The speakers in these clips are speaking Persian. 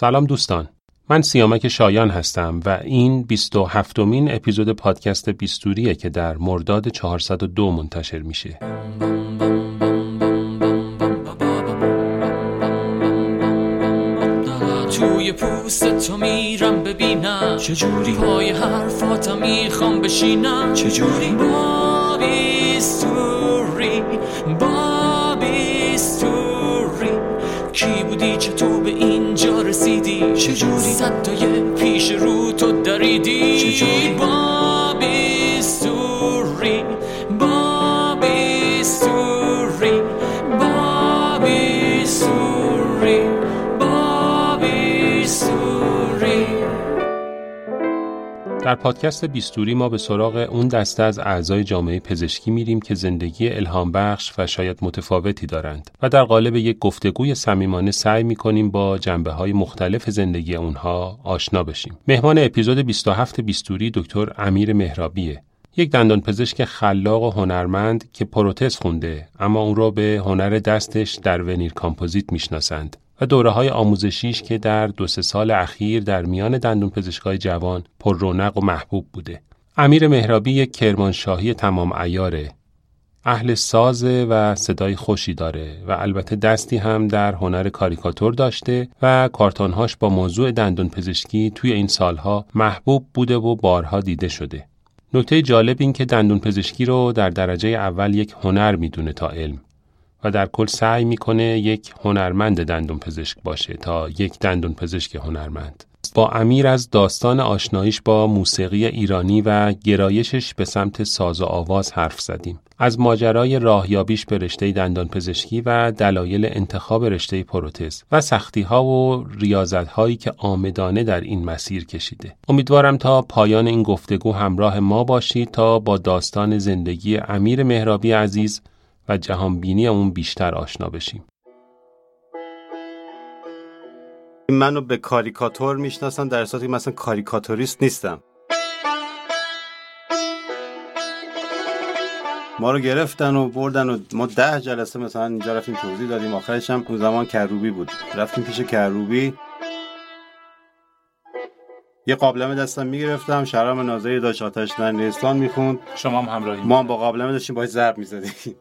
سلام دوستان. من سیامک شایان هستم و این 27 مین اپیزود پادکست بیستوریه که در مرداد 402 منتشر میشه. توی پوست تو میرم ببینم. چجوری پای حرفاتم می‌خوام بشینم. چجوری با بیستوری چجوری صدای پیش رو تو دریدی؟ با در پادکست بیستوری ما به سراغ اون دسته از اعضای جامعه پزشکی میریم که زندگی الهام بخش و شاید متفاوتی دارند و در قالب یک گفتگوی صمیمانه سعی می‌کنیم با جنبه های مختلف زندگی اونها آشنا بشیم. مهمان اپیزود 27 بیستوری دکتر امیر مهرابیه. یک دندان پزشک خلاق و هنرمند که پروتز خونده اما اون را به هنر دستش در ونیر کامپوزیت می‌شناسند و دوره های آموزشیش که در دو سه سال اخیر در میان دندون پزشکای جوان پر رونق و محبوب بوده. امیر مهرابی یک کرمانشاهی تمام ایاره. اهل سازه و صدای خوشی داره و البته دستی هم در هنر کاریکاتور داشته و کارتانهاش با موضوع دندون پزشکی توی این سالها محبوب بوده و بارها دیده شده. نکته جالب این که دندون پزشکی رو در درجه اول یک هنر می‌دونه تا علم. و در کل سعی می‌کنه یک هنرمند دندون پزشک باشه تا یک دندون پزشک هنرمند. با امیر از داستان آشناییش با موسیقی ایرانی و گرایشش به سمت ساز و آواز حرف زدیم. از ماجرای راهیابیش به رشته دندان پزشکی و دلایل انتخاب رشته پروتز و سختی ها و ریاضت هایی که آمدانه در این مسیر کشیده. امیدوارم تا پایان این گفتگو همراه ما باشید تا با داستان زندگی امیر مهرابی عزیز و جهانبینی اون بیشتر آشنا بشیم. منو به کاریکاتور می‌شناسن در صورتی که مثلا کاریکاتوریست نیستم. ما رو گرفتن و بردن و ما ده جلسه مثلا اینجا رفتیم توضیح دادیم. آخرش هم اون زمان کروبی بود. رفتیم پیش کروبی. یه قابلمه دستم می‌گرفتم. شرام ناظری داشت آتش اسلام می‌خوند. شما هم همراهی. ما هم با قابلمه داشتیم باید ضرب می‌زدیم.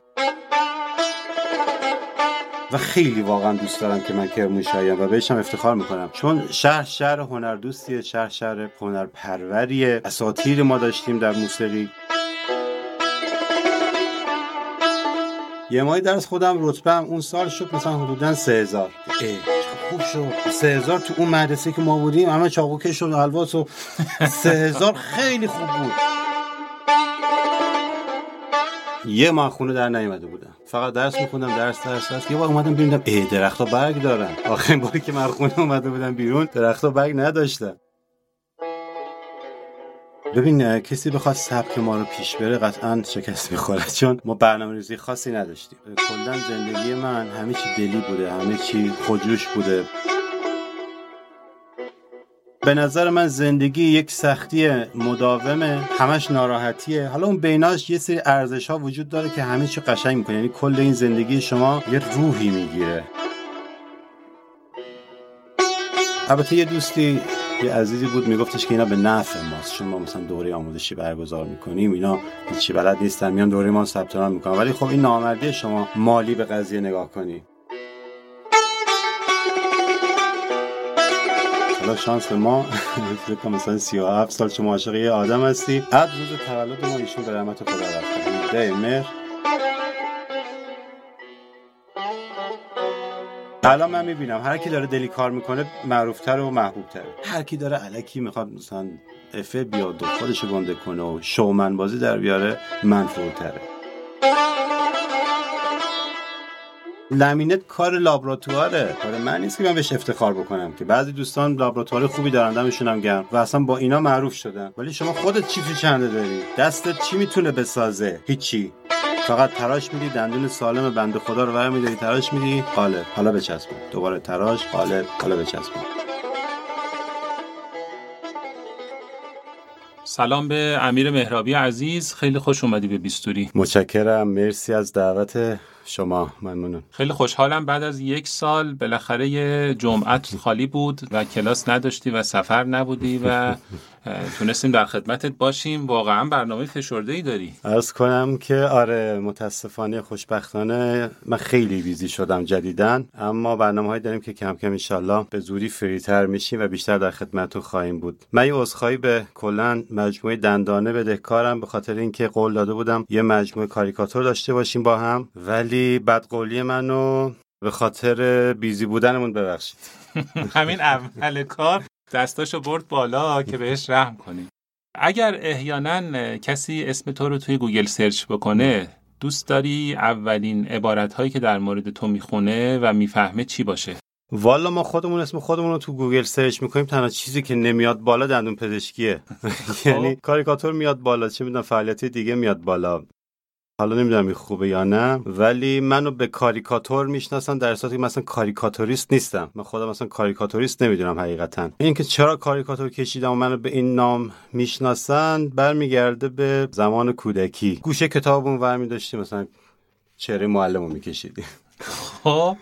و خیلی واقعا دوست دارم که من کرمانشاهیم و بهشم افتخار می‌کنم. چون شهر شهر هنر دوستیه شهر شهر هنر پروریه اساتیر ما داشتیم در موسیقی یه ماهی درس خودم رتبه هم اون سال شد مثلا حدودا سه هزار. خوب شد. سه هزار تو اون مدرسه که ما بودیم همه چاقوکش و الواس و سه هزار خیلی خوب بود. یه ماه خونه در نیومده بودم. فقط درس میخوندم درس درس درس. یه بار اومدم ببینم ای درختها برگ دارن. آخرین باری که من خونه اومده بودم بیرون درختها برگ نداشتن. ببین کسی بخواد سبک ما رو پیش بره قطعا شکست می‌خوره. چون ما برنامه ریزی خاصی نداشتیم. کلا زندگی من همه چی دلی بوده همه چی خودجوش بوده. به نظر من زندگی یک سختی مداومه همش ناراحتیه. حالا اون بیناش یه سری ارزش ها وجود داره که همه چی قشنگ می‌کنه. یعنی کل این زندگی شما یه روحی می‌گیره. البته یه دوستی یه عزیزی بود میگفتش که اینا به نفع ماست. چون ما مثلا دوره آموزشی برگزار می‌کنیم اینا هیچی بلد نیستن میان دوره ما ثبت نام می‌کنن. ولی خب این نامردی شما مالی به قضیه نگاه کنی. حالا شانس ما. فکر مثلا 37 سال شما عاشق یه آدم هستی. بعد روز تولد ما ایشون به رحمت خدا رفت. ده مهر. من می‌بینم. هر کی داره دلی کار می‌کنه معروفتر و محبوبتره هر کی داره الکی می‌خواد مثلا افه بیاد و خودشو گنده کنه و شومن بازی در بیاره منفورتره. لامینت کار لابراتواره. کار من نیست که من بهش افتخار بکنم که. بعضی دوستان لابراتوار خوبی دارن دمشون هم گرم. و اصلا با اینا معروف شدن. ولی شما خودت چی تو چنده داری؟ دستت چی می‌تونه بسازه؟ هیچی. فقط تراش میدی دندون سالم بنده خدا رو ور میداری. تراش میدی قالب حالا بچسبون. دوباره تراش قالب حالا بچسبون. سلام به امیر مهرابی عزیز. خیلی خوش اومدی به بیستوری. متشکرم. مرسی از دعوت شما. ممنون خیلی خوشحالم. بعد از یک سال بالاخره یه جمعت خالی بود و کلاس نداشتی و سفر نبودی و تونستیم در خدمتت باشیم. واقعا برنامه فشرده ای داری. ارز کنم که آره متاسفانه خوشبختانه من خیلی بیزی شدم جدیدن اما برنامه های داریم که کم کم انشالله به زودی فریتر میشیم و بیشتر در خدمتتون خواهیم بود. من یه عذرخواهی به کلا مجموعه دندانه بدهکارم به خاطر اینکه قول داده بودم یه مجموعه کاریکاتور داشته باشیم با هم ولی بدقولی منو به خاطر busy بودنمون ببخشید. همین اول کار. دستاشو برد بالا که بهش رحم کنی. اگر احیانا کسی اسم تو رو توی گوگل search بکنه دوست داری اولین عبارت هایی که در مورد تو می‌خونه و می‌فهمه چی باشه؟ والا ما خودمون اسم خودمون رو تو گوگل search می‌کنیم تنها چیزی که نمیاد بالا دندون پزشکیه. یعنی کاریکاتور میاد بالا چه می‌دونم فعالیتی دیگه میاد بالا. حالا نمی‌دونم این خوبه یا نه ولی منو به کاریکاتور می‌شناسن در صورتی که مثلا کاریکاتوریست نیستم. من خودم مثلا کاریکاتوریست نمی‌دونم حقیقتا. اینکه چرا کاریکاتور کشیدم و منو به این نام می‌شناسن برمیگرده به زمان کودکی. گوشه کتابمون ورمی داشتیم مثلا چهره معلمو میکشیدیم. خب.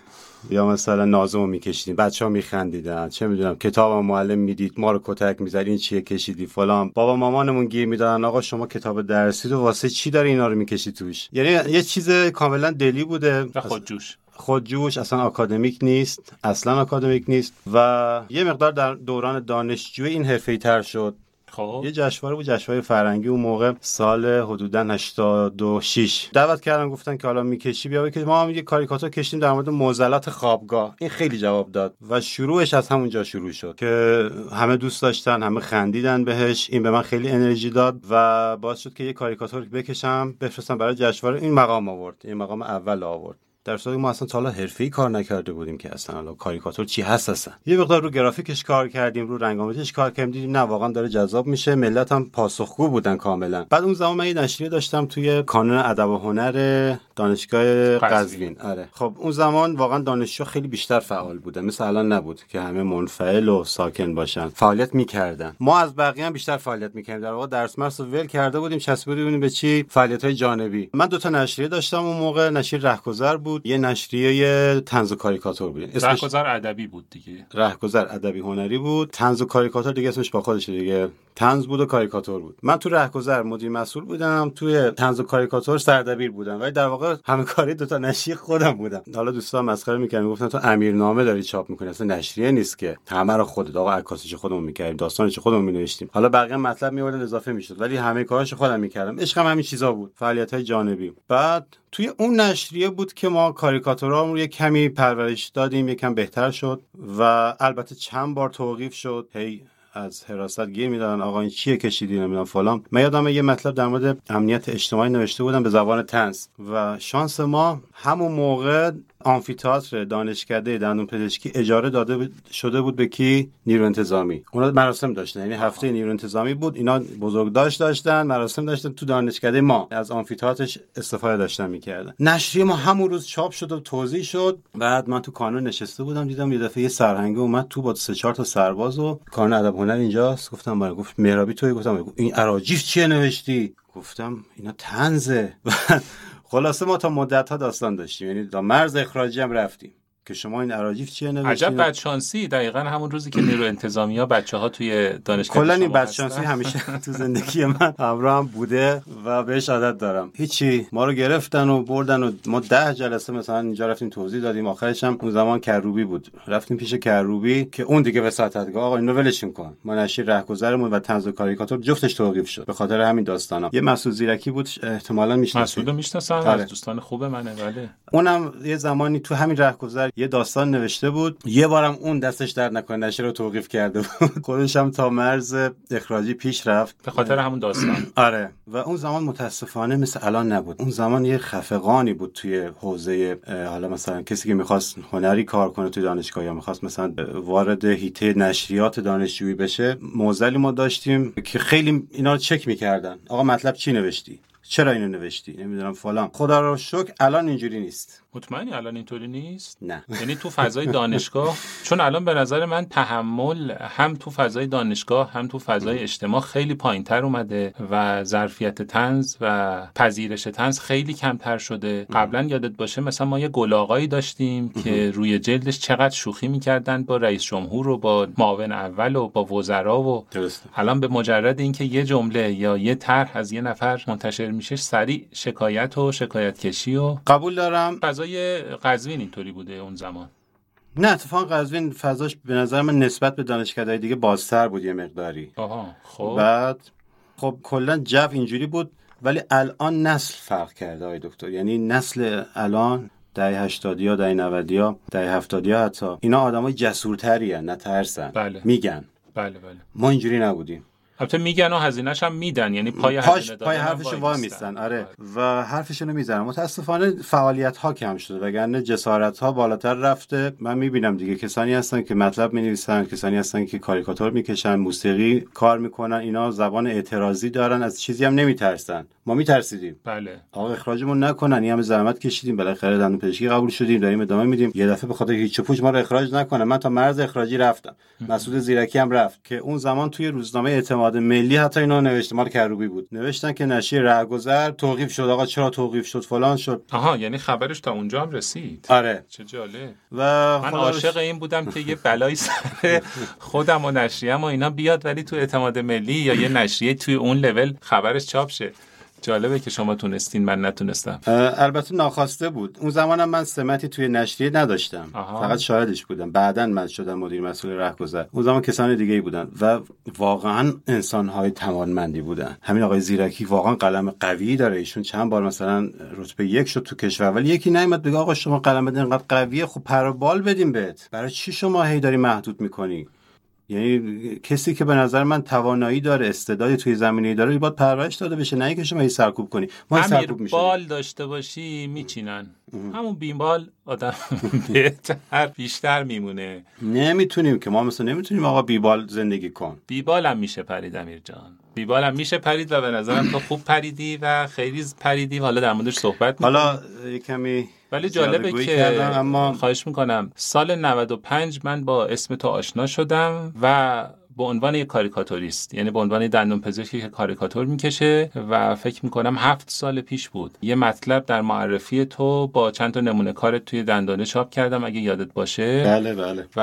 یا مثلا نازمو میکشیدیم بچه ها میخندیدن چه می‌دونم کتاب معلم می‌دید ما رو کتک می‌زد این چیه کشیدی فلان. بابا مامانمون گیر می‌دادن آقا شما کتاب درسی تو واسه چی داری اینا رو می‌کشی توش؟ یعنی یه چیز کاملا دلی بوده. و خودجوش. خودجوش اصلا آکادمیک نیست اصلا آکادمیک نیست. و یه مقدار در دوران دانشجوی این حرفه‌ای تر شد. خب. یه جشنواره بود جشنواره فرنگی اون موقع سال حدودا 86 دعوت کردن گفتن که حالا می‌کشی بیا که ما هم یه کاریکاتور کشتیم در مورد معضلات خوابگاه. این خیلی جواب داد و شروعش از همونجا شروع شد که همه دوست داشتن همه خندیدن بهش. این به من خیلی انرژی داد و باعث شد که یه کاریکاتور بکشم بفرستم برای جشنواره. این مقام آورد این مقام اول آورد. در صورتی ما اصلا تا حالا حرفه‌ای کار نکرده بودیم که اصلا حالا کاریکاتور چی هست اصلا. یه مقدار رو گرافیکش کار کردیم رو رنگامیزش کار کردیم دیدیم نه واقعا داره جذاب میشه. ملت هم پاسخگو بودن کاملا. بعد اون زمان من یه نشریه داشتم توی کانون ادب و هنر دانشگاه قزوین. آره. خب اون زمان واقعا دانشجو خیلی بیشتر فعال بودن مثل الان نبود که همه منفعل و ساکن باشن. فعالیت می‌کردن. ما از بقیه هم بیشتر فعالیت می‌کردیم. در واقع درس مرس ول کرده بودیم چسبیده بودیم به چی؟ فعالیت های جانبی. من دو تا نشریه داشتم. اون موقع نشریه رهگذر بود. یه نشریه طنز و کاریکاتور بود. اسمش رهگذر ادبی بود دیگه. رهگذر ادبی هنری بود. طنز و کاریکاتور دیگه اسمش با خودشه دیگه. طنز بود و کاریکاتور بود. من تو رهگذر مدیر مسئول بودم. توی طنز و کاریکاتور سردبیر بودم. ولی در واقع همه کاری دو تا نشریه خودم بودم. حالا دوستان مسخره می‌کردن می‌گفتن تو امیرنامه داری چاپ می‌کنی. اصلا نشریه نیست که. همه رو خودت. آقا عکاسیش خودمون می‌کردیم؟ داستانش خودمون مینوشتیم؟ حالا بقیه مطلب میوردن اضافه می‌شد. ولی همه کارش خودم می‌کردم. عشقم همین چیزا بود. فعالیت های جانبی. بعد توی اون نشریه بود که ما کاریکاتورها رو یه کمی پرورش دادیم یکم بهتر شد و البته چند بار توقیف شد. هی از حراست گیر می‌دادن. آقا این چیه کشیدی؟ نمی‌دونم فلان. من یادم یه مطلب در مورد امنیت اجتماعی نوشته بودم به زبان تنز و شانس ما همون موقع آمفیتئاتر دانشکده دندون پزشکی اجاره داده شده بود به کی؟ نیرو انتظامی. اونا مراسم داشتن یعنی هفته نیرو انتظامی بود. اینا بزرگداشت داشتن مراسم داشتن. تو دانشکده ما از آمفیتئاترش استفاده داشتن می‌کردن. نشریه ما همون روز چاپ شد و توضیح شد. بعد من تو کانون نشسته بودم دیدم یه دفعه یه سرهنگه اومد تو با سه چهار تا سرباز و کانون ادب هنر اینجاست. گفتم برای گفت مهرابی توی گفتم این اراجیف چیه نوشتی؟ گفتم اینا تنزه خلاصه ما تا مدت ها داستان داشتیم. یعنی تا مرز اخراجی هم رفتیم. که شما این اراجیف چیه نوشتین؟ عجب بدشانسی. دقیقا همون روزی که نیرو انتظامی ها بچه ها توی دانشگاه کلا این بدشانسی همیشه تو زندگی من همراه هم بوده و بهش عادت دارم. هیچی. ما رو گرفتن و بردن و ما ده جلسه مثلا اینجا رفتیم توضیح دادیم. آخرش هم اون زمان کروبی بود. رفتیم پیش کروبی که اون دیگه وساطت گفت آقا اینو ولش کن. ما نشیر رهگذرمون و طنز و کاریکاتور جفتش توقیف شد. به خاطر همین داستانا. یه مسعود زیرکی بود. احتمالاً می‌شناسید. مسعود می‌شناسم. از دوستان خوب منه. بله. اونم یه زمانی تو همین رهگذر یه داستان نوشته بود. یه بارم اون دستش درد نکنه نشر رو توقیف کرده بود. خودش هم تا مرز اخراجی پیش رفت. به خاطر همون داستان. آره. و اون زمان متاسفانه مثل الان نبود. اون زمان یه خفقانی بود توی حوزه حالا مثلا کسی که می‌خواست هنری کار کنه توی دانشگاه یا می‌خواست مثلا وارد هیته نشریات دانشجویی بشه موزلی ما داشتیم که خیلی اینا رو چک می‌کردن. آقا مطلب چی نوشتی؟ چرا اینو نوشتی؟ نمی‌دونم فلان. خدا رو شکر الان اینجوری نیست. مطمئنی الان اینطوری نیست؟ نه. یعنی تو فضای دانشگاه چون الان به نظر من تحمل هم تو فضای دانشگاه هم تو فضای اجتماع خیلی پایینتر اومده و ظرفیت تنز و پذیرش تنز خیلی کمتر شده. قبلا یادت باشه مثلا ما یه گلاغایی داشتیم که روی جلدش چقدر شوخی می‌کردن با رئیس جمهور و با معاون اول و با وزرا و درسته. الان به مجرد اینکه یه جمله یا یه طرح از یه نفر منتشر میشه سریع شکایت و شکایت کشی و قبول دارم. فضای قزوین اینطوری بوده اون زمان؟ نه اتفاقا قزوین فضاش به نظر من نسبت به دانشکده‌های دیگه بازتر بود یه مقداری. آها خب. بعد خب کلا جو اینجوری بود ولی الان نسل فرق کرده آقای دکتر. یعنی نسل الان دهه 80 یا دهه 90 یا دهه 70 یا حتی اینا آدمای جسورتری ان نترسن بله. میگن. بله بله. ما اینجوری نبودیم. البته میگن و هزینه‌ش هم میدن یعنی پای پاش هزینه پای حرفش وای میستن. میستن آره. و حرفشونو می‌زنن. متاسفانه فعالیت ها کم شده وگرنه جسارت ها بالاتر رفته. من می‌بینم دیگه کسانی هستن که مطلب می‌نویسن کسانی هستن که کاریکاتور می‌کشن موسیقی کار می‌کنن اینا زبان اعتراضی دارن از چیزی هم نمیترسن. ما میترسیدیم. بله. آقا اخراجمون نکنن. این همه زحمت کشیدیم. بالاخره دندون پزشکی قبول شدیم داریم ادامه میدیم. یه دفعه به خاطر هیچ پوچ ما رو اخراج نکنه. من تا مرز اخراجی رفتم. مسعود زیرکی هم رفت که اون زمان توی روزنامه اعتماد ملی حتی اینا نوشته مال کروبی بود. نوشتن که نشریه رهگذر توقیف شد آقا چرا توقیف شد؟ فلان شد. آها یعنی خبرش تا اونجا هم رسید. آره. چه جالب. و من عاشق این بودم که یه بلایی سر خودم و نشریم و اینا بیاد ولی تو اعتماد ملی یا یه نشریه توی اون لول خبرش چاپ شه. جالبه که شما تونستین من نتونستم. البته ناخواسته بود. اون زمانم من سمتی توی نشریه نداشتم. آها. فقط شاهدش بودم. بعدا من شدم مدیر مسئول رهگذر. اون زمان کسان دیگه ای بودن و واقعا انسان های توانمندی بودن. همین آقای زیرکی واقعا قلم قوی داره. ایشون چند بار مثلا رتبه یک شد تو کشور ولی یکی نیومد بگه آقا شما قلم اینقدر قویه خب پر و بال بدیم بهت. برای چی شما هی داری محدود می‌کنی؟ یعنی کسی که به نظر من توانایی داره استعدادی توی زمینه داره باید پرورش داده بشه نه اینکه شما سرکوب کنی. ما سرکوب میشیم. بال داشته باشی میچینن. همون بیمال آدم بهتر بیشتر میمونه. نمی‌تونیم که ما مثلا نمی‌تونیم آقا بیبال زندگی کن. بیبال هم میشه پرید امیر جان. بیبال هم میشه پرید و به نظرم تو خوب پریدی و خیلی پریدی و حالا در موردش صحبت می‌کنیم. حالا کمی ولی جالبه که کردم، اما خواهش می‌کنم سال 95 من با اسم تو آشنا شدم و به عنوان یک کاریکاتوریست. یعنی به عنوان دندون پزشکی که کاریکاتور می‌کشه و فکر می‌کنم هفت سال پیش بود. یه مطلب در معرفی تو با چند تا نمونه کارت توی دندانه چاپ کردم اگه یادت باشه. بله بله. و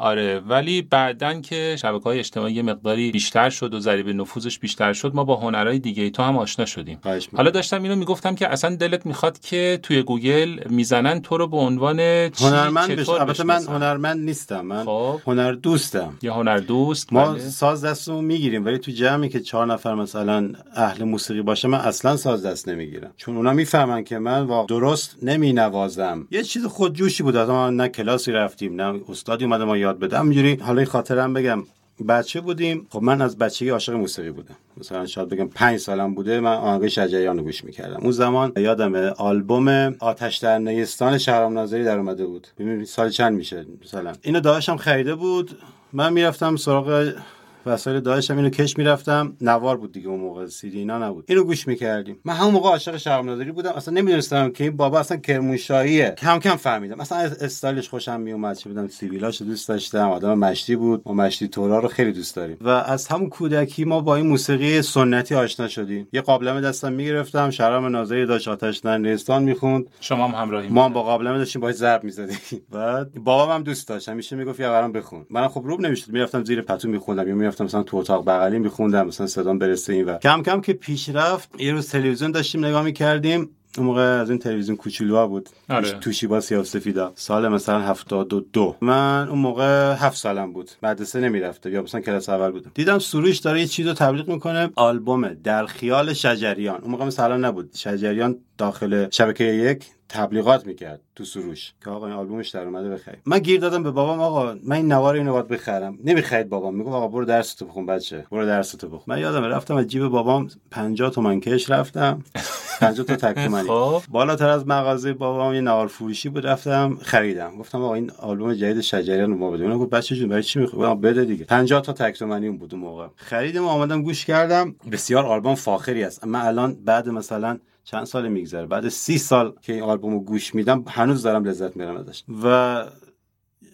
آره ولی بعدن که شبکه های اجتماعی یه مقداری بیشتر شد و ضریب نفوذش بیشتر شد ما با هنرهای دیگه تو هم آشنا شدیم. حالا داشتم اینو می‌گفتم که اصلا دلت می‌خواد که توی گوگل می‌زنن تو رو به عنوان هنرمند بش... چطور البته من؟ هنرمند نیستم. من خب. هنر دوستم یه هنر دوست ما بله. ساز دستمون می‌گیریم ولی تو جمعی که چهار نفر مثلا اهل موسیقی باشه من اصلا ساز دست نمی‌گیرم. چون اونا می‌فهمن که من واقع درست نمی نوازم یه چیز خودجوشی بود ما نه کلاسی رفتیم نه استادی اومده ما یاد بده. همینجوری حالا این خاطرم بگم بچه بودیم. خب من از بچگی عاشق موسیقی بودم. مثلا شاید بگم پنج سالم بوده من آهنگ شجریان رو گوش می‌کردم. اون زمان یادمه آلبوم آتش در نیستان شهرام ناظری در اومده بود. ببین سال چند میشه؟ مثلا اینو داشتم خریده بود. من می‌رفتم سراغ وسایل داشتم اینو کش می‌رفتم. نوار بود دیگه اون موقع. سیدی اینا نبود. اینو گوش می‌کردیم. من همون موقع عاشق شهرام ناظری بودم. اصلا نمی‌دونستم که این بابا اصلا کرمانشاهیه. کم کم فهمیدم. اصلا استایلش خوشم میومد چه بودم سیبیلاشو دوست داشتم. آدم مشتی بود. ما مشتی تورا رو خیلی دوست داریم. و از همون کودکی ما با این موسیقی سنتی آشنا شدیم. یه قابلمه دستم می‌گرفتم. شهرام ناظری داشت. آتش در نیستان می‌خوند. شما هم همراهی ما هم با قابلمه داشتیم. باهاش ضرب می‌زدیم. بعد بابام هم دوست داشت. همیشه می‌گفت یا برام بخون. منم خب روب نمی‌شد. می‌رفتم زیر پتو میخوندم یا می‌رفتم مثلا تو اتاق بغلی میخوندم مثلا صدام برسه این و کم کم که پیش رفت یه روز تلویزیون داشتیم نگاه می‌کردیم اون موقع از این تلویزیون کوچولوها بود. آره. توشیبا سیاه سفیدا سال مثلا 72 من اون موقع هفت سالم بود. مدرسه نمی‌رفته یا مثلا کلاس اول بودم. دیدم سروش داره یه چیز رو تبلیغ می‌کنه. آلبوم در خیال شجریان. اون موقع مثلا نبود. شجریان داخل شبکه یک. تبلیغات می‌کرد تو سروش که آقا این آلبومش در اومده بخرید من گیر دادم به بابام آقا من این نوار اینو باید بخرم. نمی‌خرید بابام. میگه آقا برو درس تو بخون بچه. برو درس تو بخون. من یادم رفتم از جیب بابام 50 تومن کش رفتم. 50 تا تک تومانی. خب. بالاتر از مغازه بابام یه نهار فروشی بود رفتم خریدم. گفتم آقا این آلبوم جدید شجریان رو ما بده اونم گفت بچه جون برای چی می‌خوای بده دیگه. 50 تا تک تومانی اون بود اون موقع. خریدم و آمدم گوش کردم. بسیار آلبوم فاخری است. من الان بعد مثلا چند سال میگذره. بعد سی سال که این آلبوم رو گوش میدم هنوز دارم لذت می‌برم ازش. و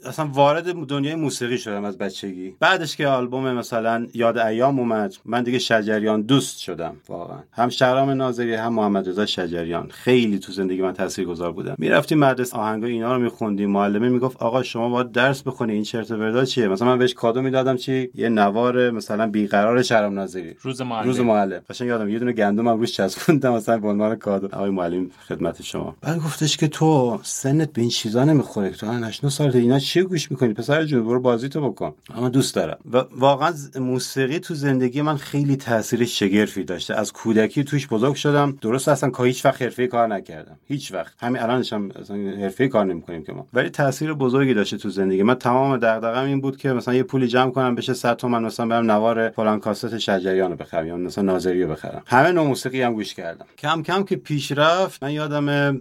اصلا وارد دنیای موسیقی شدم از بچگی. بعدش که آلبوم مثلا یاد ایام اومد من دیگه شجریان دوست شدم واقعا. هم شهرام ناظری هم محمد رضا شجریان. خیلی تو زندگی من تاثیرگذار بودن. می‌رفتیم مدرسه آهنگای اینا رو میخوندیم. معلمه می‌گفت آقا شما باید درس بخونی این چرت و چیه؟ مثلا من بهش کادو می‌دادم چی؟ یه نوار مثلا بیقرار شهرام ناظری. روز معلم. روز معلم. قشنگ یادم یه دونه گندم روش چسبوندم مثلا به عنوان کادو. آقای معلم خدمت شما. بعد گفتش که تو سنت به این چیزا نمی‌خوره تو 8 سال اینا چی گوش می‌کنی؟ پسر جون برو بازی تو بکن. اما دوست دارم. و واقعا موسیقی تو زندگی من خیلی تاثیر شگرفی داشته. از کودکی توش بزرگ شدم. درست اصلا که هیچ وقت حرفه کار نکردم. هیچ وقت. همین الانش هم اصلا حرفه کار نمی‌کنیم که ما. ولی تاثیر بزرگی داشته تو زندگی. من تمام دغدغه‌م این بود که مثلا یه پولی جمع کنم بشه 100 تومن مثلا برم نوار فلان کاست شجریان بخرم یا مثلا ناظری رو بخرم. همه نوع موسیقی هم گوش کردم. کم کم که پیش رفت من یادم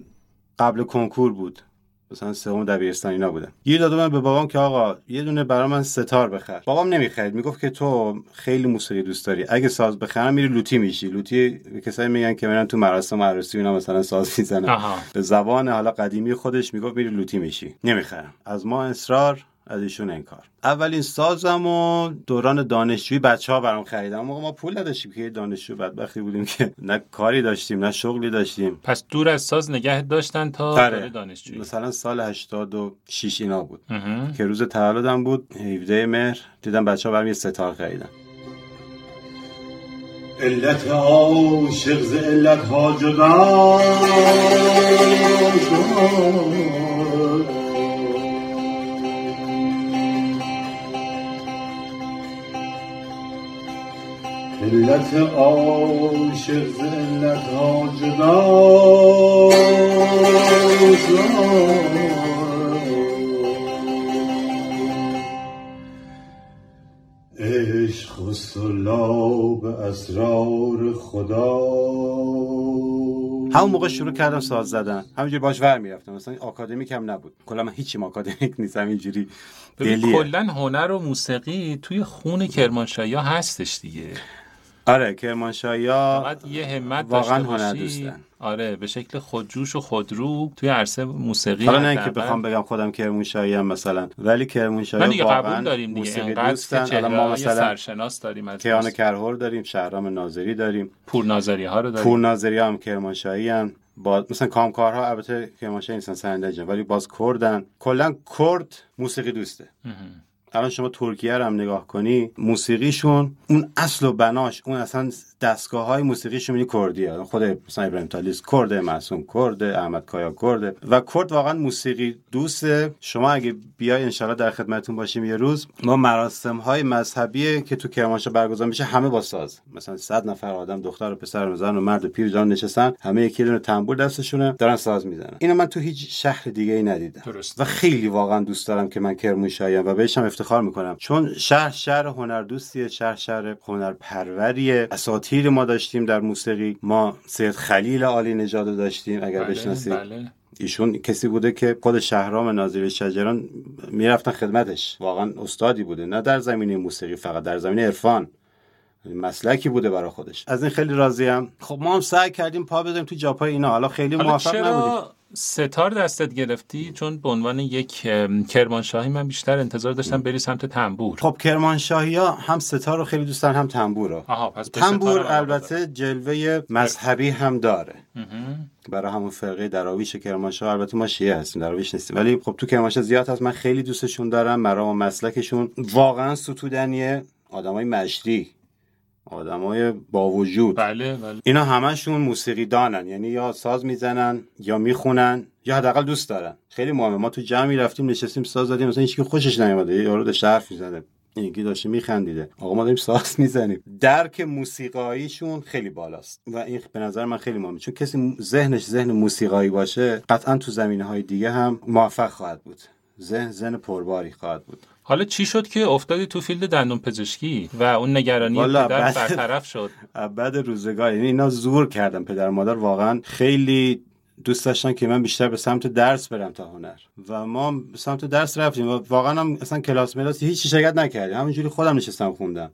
قبل کنکور بود. مثلا سوم دبیرستان اینا بودم گیر دادم من به بابام که آقا یه دونه برای من ستار بخر. بابام نمی‌خرید. می‌گفت که تو خیلی موسیقی دوست داری. اگه ساز بخرم میری لوتی میشی. لوتی کسایی میگن که میرن تو مراسم عروسی اینا مثلا ساز می‌زنن. به زبان حالا قدیمی خودش می‌گفت میری لوتی میشی. نمی‌خرم از ما اصرار از ایشون انکار. اولین سازم و دوران دانشجویی بچه ها برام خریدم. موقع ما پول نداشتیم که دانشجو بدبختی بودیم که نه کاری داشتیم نه شغلی داشتیم. پس دور از ساز نگه داشتن تا آره. دانشجویی. مثلا سال 86 اینا بود. که روز تولدم بود 17 مهر دیدم بچه ها برام یه ستار خریدن. علت عاشق ز علت ها جدا. علت عاشق ز علت ها عشق و سلاب اسرار خدا. همون موقع شروع کردم ساز زدن. همینجوری باش ور می‌رفتم. مثلا آکادمیک هم نبود. کلا من هیچی آکادمیک نیستم اینجوری کلا هنر و موسیقی توی خون کرمانشاهی هستش دیگه. آره کرمانشاهیا یه همت واقعا هنر دوستن آره به شکل خودجوش و خودرو توی عرصه موسیقی حالا نه اینکه بخوام بگم خودم کرمانشاهی هم مثلا ولی کرمانشاهی واقعا قبول داریم دیگه موسیقی دوستن الان ما مثلا سرشناس داریم از کیان کرهور داریم شهرام ناظری داریم. پور ناظری ها رو داریم. پور ناظری هم کرمانشاهی هم. با مثلا کامکارها البته کرمانشاهی نیستن سرندجن ولی باز کردن. کلا کرد موسیقی دوسته. الان شما ترکیه رو هم نگاه کنی موسیقیشون اون اصل و بناش اون اصلا دستگاه های موسیقیشون می کردیه خود مثلا ابراهیم تالیس کرد معصوم کرد احمد کایا کرد. و کرد واقعا موسیقی دوسته شما اگه بیای انشالله در خدمتتون باشیم یه روز ما مراسم های مذهبی که تو کرمانشاه برگزار میشه همه با ساز. مثلا 100 نفر آدم دختر و پسر و زن و مرد و پیر جان نشستن همه یکی دونه تنبور دستشونه دارن ساز می‌زنن. اینو من تو هیچ شهر دیگه ای ندیدم. درست. و خیلی واقعا دوست دارم که من کرمانشاهیم و بهشم افتخار می‌کنم. چون شهر شهر هنر دوستیه شهر شهر هنر پروریه اساطیر ما داشتیم در موسیقی. ما سید خلیل عالی نژاد داشتیم اگر بله، بشناسید. بله. ایشون کسی بوده که خود شهرام ناظری شجران می‌رفتن خدمتش. واقعا استادی بوده نه در زمینه موسیقی فقط در زمینه عرفان. مسلکی بوده برای خودش. از این خیلی راضیم. خب. ما هم سعی کردیم پا بزنیم تو جاپای اینا. حالا خیلی موفق نبودیم. ستار دستت گرفتی چون به عنوان یک کرمانشاهی من بیشتر انتظار داشتم بری سمت تنبور. خب کرمانشاهی ها هم ستار رو خیلی دوستن هم تنبور رو. آها پس تنبور البته جلوه مذهبی هم داره. برای همون فرقه دراویش کرمانشاه البته ما شیعه هستیم دراویش نیستیم. ولی خب تو کرمانشاه زیاد هست من خیلی دوستشون دارم مرام و مسلکشون واقعا ستودنیه آدمای مشری آدمای با وجود بله بله. اینا همشون موسیقی دانن. یعنی یا ساز می‌زنن یا می‌خونن یا حداقل دوست دارن. خیلی مهمه. ما تو جمعی رفتیم نشستیم ساز زدیم مثلا هیچکی خوشش نیومده. یارو داشت حرف می‌زنه یکی داشته میخندیده. آقا ما داریم ساز می‌زنیم. درک موسیقاییشون خیلی بالاست. و این به نظر من خیلی مهمه. چون کسی ذهنش ذهن موسیقایی باشه قطعا تو زمینه های دیگه هم موفق خواهد بود. ذهن ذهن پرباری خواهد بود. حالا چی شد که افتادی تو فیلد دندون پزشکی و اون نگرانی پدر بعد- برطرف شد؟ بعد روزگار. یعنی اینا زور کردم پدر مادر. واقعا خیلی دوست داشتن که من بیشتر به سمت درس برم تا هنر. و ما به سمت درس رفتیم. و واقعا هم اصلا کلاس ملاس هیچ شرکت نکردیم. همینجوری خودم نشستم خوندم.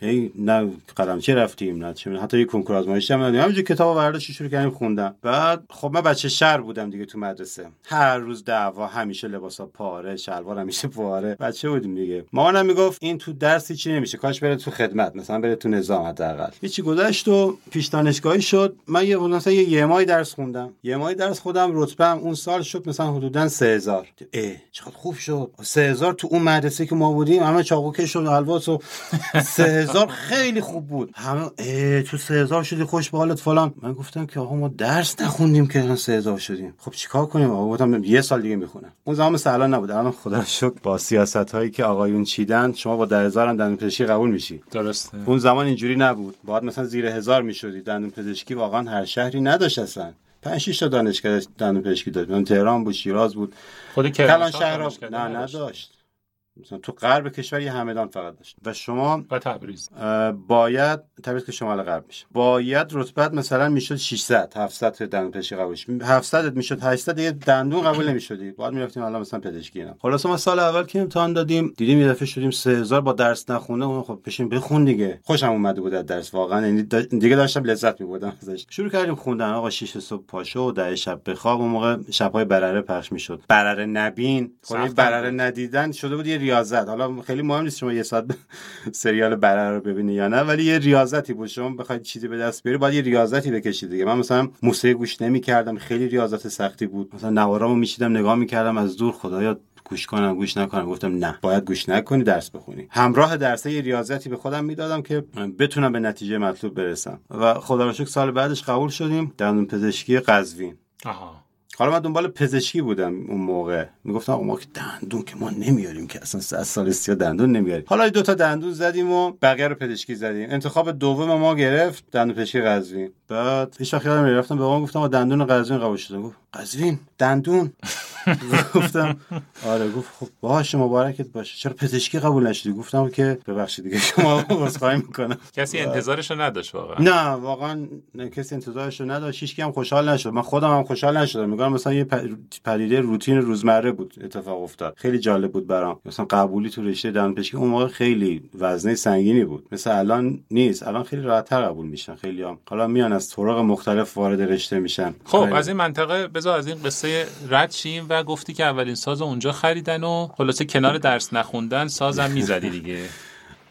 هی نه قلمچه رفتیم نه چه حتی یه کنکور آزمایشی هم ندادیم. همینجوری کتاب برداشت شروع کردیم خوندم بعد خب من بچه شهر بودم دیگه تو مدرسه. هر روز دعوا همیشه لباسا پاره شلوار همیشه پاره. بچه بودیم دیگه. مامانم می‌گفت این تو درس چی نمیشه کاش بره تو خدمت مثلا بره تو نظام حداقل. هیچی گذشت و پیش دانشگاهی شد. من یه مثلا یه ماه درس خوندم. ماه درس خودم رتبه اون سال شد مثلا حدودا 3000 اه چقدر خوب شد. 3000 تو اون مدرسه که ما بودیم همه چاقو کش و الواس و 3000 خیلی خوب بود. همه تو 3000 شدی خوش به حالت فلان. من گفتم که آقا ما درس نخوندیم که الان 3000 شدیم. خب چیکار کنیم؟ آقا گفتم یه سال دیگه می‌خونم. اون زمان مثل الان نبود. الان خدا رو شکر با سیاست هایی که آقایون چیدن شما با 10000 هم دندون پزشکی قبول میشی. درسته. اون زمان اینجوری نبود. باید مثلا زیر هزار می‌شدی. دندون پزشکی واقعا هر شهری نداشت اصلا. 5 6 تا دانشگاه دندون پزشکی داشت. مثلا تهران بود شیراز بود. خود کلان شهر نه نداشت. مثلا تو غرب کشور یه همدان فقط داشت. و شما و تبریز. باید تبریز که شمال غرب میشه باید رتبت مثلا می‌شد 600 700 تا دندون پزشکی قبول شد 700 می‌شد 800 دیگه دندون قبول نمی‌شدی. باید می‌رفتیم حالا مثلا پزشکی اینا. خلاص ما سال اول که امتحان دادیم دیدیم یه دفعه شدیم 3000 با درس نخونده اون خب بشین بخون دیگه. خوشم اومده بود از درس. واقعا یعنی دیگه داشتم لذت میبردم ازش. شروع کردیم خوندن. آقا 6 صبح پاشو و 10 شب بخواب اون موقع شبهای برره پخش می‌شد. برره نبین. خب برره. ندیدن. شده بود یه ریاضت. حالا خیلی مهم نیست شما یه ساعت سریال برره رو ببینی یا نه ولی یه ریاضتی بود. شما بخواید چیزی به دست بیاری باید یه ریاضتی بکشید دیگه. من مثلا موسیقی گوش نمی‌کردم خیلی ریاضت سختی بود. مثلا نوارامو میشیدم نگاه می‌کردم از دور خدایا گوش کنم گوش نکنم. گفتم نه باید گوش نکنی درس بخونی. همراه درسه یه ریاضتی به خودم می‌دادم که بتونم به نتیجه مطلوب برسم. و خدا سال بعدش قبول شدیم. دندون پزشکی قزوین. آها. حالا من دنبال پزشکی بودم اون موقع. می‌گفتم آقا ما که دندون که ما نمیاریم که اصلا از سال سیا دندون نمیاریم. حالا دو تا دندون زدیم و بقیه رو پزشکی زدیم. انتخاب دوم ما گرفت دندون پزشکی قزوین. بعد هیچ وقت یادم به ما گفتم دندون قزوین قبول شدم گفت قزوین دندون. گفتم آره گفت خب باشه مبارکت باشه. چرا پزشکی قبول نشدی؟ گفتم که ببخشید دیگه شما عذرخواهی می‌کنم. کسی انتظارش رو نداشت واقعا. نه واقعا کسی انتظارش رو نداشت. هیچ هم خوشحال نشد. من خودم هم خوشحال نشدم. میگم مثلا یه پدیده روتین روزمره بود اتفاق افتاد. خیلی جالب بود برام. مثلا قبولی تو رشته دندونپزشکی اون موقع خیلی وزنه سنگینی بود. مثل الان نیست. الان خیلی راحت‌تر قبول میشن. خیلی هم. حالا میان از طرق مختلف وارد رشته میشن. خب. از این منطقه بذار از این قصه رد شیم و گفتی که اولین ساز اونجا خریدن و خلاصه کنار درس نخوندن سازم می‌زدی دیگه.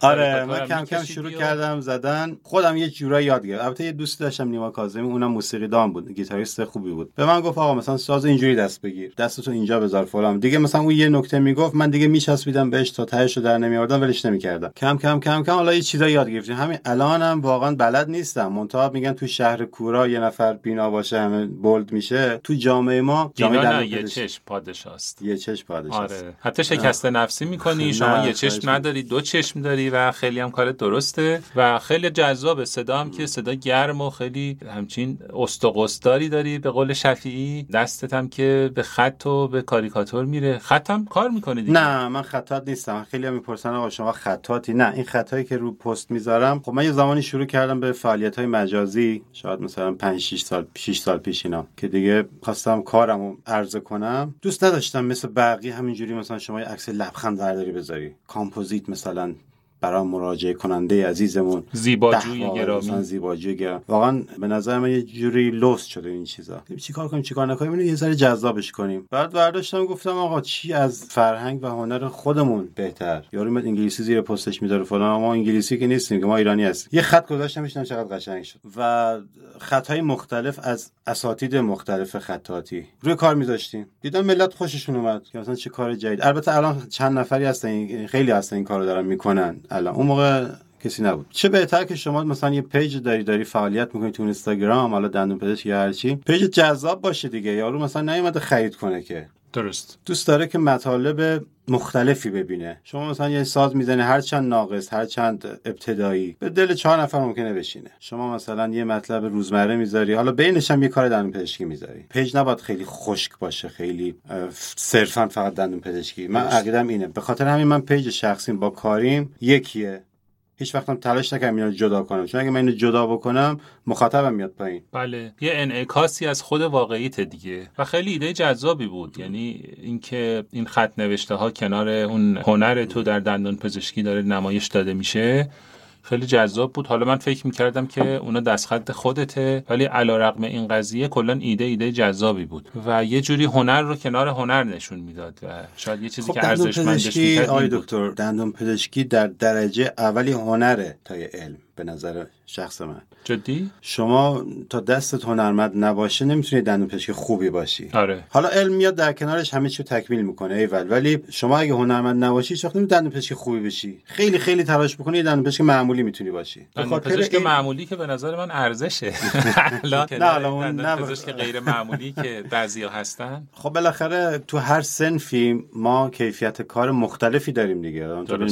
آره من کم کم شروع و- کردم زدن. خودم یه جورایی یاد گرفتم. البته یه دوست داشتم نیما کاظمی اونم موسیقی دان بود گیتاریست خوبی بود. به من گفت آقا مثلا ساز اینجوری دست بگیر. دستتو اینجا بذار فلان. دیگه مثلا اون یه نکته می‌گفت من دیگه میچسبیدم بهش تا تهش رو در نمیآوردم ولش نمی‌کردم. کم کم کم کم حالا یه چیزا یاد گرفتیم. همین الانم واقعا بلد نیستم. منتها میگن تو شهر کورا یه نفر بینا باشه همه بولد میشه. تو جامعه ما جامعه یه چشم پادشاست. یه چش پادشاه آره. حتی شکست نفسی می‌کنی شما یه چشم. نداری دو چشم داری. و خیلی هم کارت درسته و خیلی جذابه صدا هم که صدا گرم و خیلی همچین استقستاری داری به قول شفیعی. دستت هم که به خط و به کاریکاتور میره. خط هم کار می‌کنه دیگه؟ نه من خطات نیستم. خیلی هم می‌پرسن آقا شما خطاتی نه این خطایی که رو پست می‌ذارم خب من یه زمانی شروع کردم به فعالیت های مجازی شاید مثلا 5 6 سال 6 سال پیش اینا که دیگه خواستم کارم رو عرضه کنم. دوست نداشتم مثل بقیه همینجوری مثلا شما یه عکس لبخند برداری بذاری. کامپوزیت مثلا برای مراجعه کننده عزیزمون. زیباجوی گرامی. زیباجوی گرام واقعا به نظر من یه جوری لوس شده این چیزا. چیکار کنیم چیکار نکنیم؟ اینو یه ذره جذابش کنیم. بعد برداشتم گفتم آقا چی از فرهنگ و هنر خودمون بهتر؟ یارو میاد انگلیسی زیر پستش می‌ذاره فلان. ما انگلیسی که نیستیم که ما ایرانی هستیم. یه خط گذاشتم میشنم چقدر قشنگ شد. و خطهای مختلف از اساتید مختلف خطاتی روی کار میذاشتیم. دیدم ملت خوششون اومد. که مثلا چه کار جدید. البته الان چند نفری هستن خیلی هستن این کارو دارن می‌کنن. الان. اون موقع کسی نبود. چه بهتر که شما مثلا یه page داری داری فعالیت می‌کنی تو اینستاگرام حالا دندون پزشک یا هر چی. page جذاب باشه دیگه. یارو مثلا نیومده خرید کنه که. درست. دوست داره که مطالب مختلفی ببینه. شما مثلا یه ساز می‌زنی هر چند ناقص هر چند ابتدایی به دل چهار نفر ممکنه بشینه. شما مثلا یه مطلب روزمره می‌ذاری حالا بینش هم یه کار دندون پزشکی می‌ذاری. page نباید خیلی خشک باشه خیلی صرفا فقط دندون پزشکی من عقیدم اینه. به خاطر همین من page شخصیم با کاریم یکیه. هیچ وقتم تلاش نکردم اینو جدا کنم. چون اگه من اینو جدا بکنم مخاطبم میاد پایین. بله. یه انعکاسی از خود واقعیت دیگه. و خیلی ایده جذابی بود. یعنی اینکه این خط نوشته ها کنار اون هنر تو در دندان پزشکی داره نمایش داده میشه. خیلی جذاب بود. حالا من فکر می‌کردم که اونا دستخط خودته ولی علا رقم این قضیه کلا ایده ایده جذابی بود. و یه جوری هنر رو کنار هنر نشون می‌داد و شاید یه چیزی خب که ارزشمندش آی دکتر دندون پزشکی در درجه اولی هنره تا علم. به نظر شخص من. جدی؟ شما تا دستت هنرمند نباشه نمی‌تونی دندون پزشک خوبی باشی. آره. حالا علم میاد در کنارش همه چی تکمیل می‌کنه ایول. ولی شما اگه هنرمند نباشی هیچ وقت دندون پزشک خوبی بشی؟ خیلی خیلی تلاش بکنی یه دندون پزشک معمولی می‌تونی باشی. دندون پزشک این... معمولی که به نظر من ارزشه. نه حالا نه پزشک غیر معمولی که بعضیا هستن. خب بالاخره تو هر سنفی ما کیفیت کار مختلفی داریم دیگه.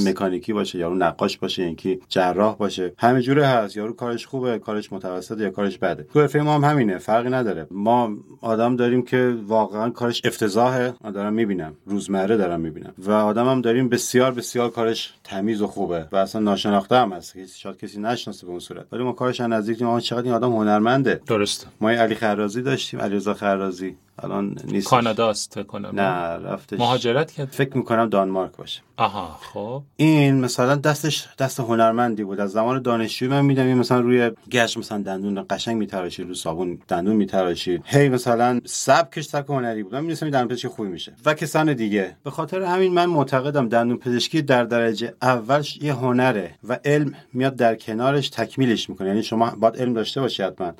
مکانیکی باشه یا نقاش باشه اینکه جراح باشه. همه جوره هست یارو کارش خوبه کارش متوسط یا کارش بده. تو حرفه ما هم همینه فرقی نداره. ما آدم داریم که واقعا کارش افتضاحه. من دارم می‌بینم. روزمره دارم می‌بینم. و آدم هم داریم بسیار بسیار کارش تمیز و خوبه. و اصلا ناشناخته هم هست. شاید کسی نشناسه به اون صورت. ولی ما کارش نزدیک ما چقدر این آدم هنرمنده. درست ما علی خرازی داشتیم علیرضا خرازی. الان نیست کاناداست کنم. نه رفتش. مهاجرت کرد؟ فکر می‌کنم دانمارک باشه. آها خب. این مثلا دستش دست هنرمندی بود. از زمان دانشجویی من میدم این مثلا روی گشت مثلا دندون قشنگ میتراشید رو صابون دندون میتراشید هی مثلا سبکش سبک هنری بود. من می‌دونستم دندون پزشکی خوبی میشه. و کسان دیگه. به خاطر همین من معتقدم دندون پزشکی در درجه اولش یه هنره و علم میاد در کنارش تکمیلش می‌کنه. یعنی شما باید علم داشته باشی حتما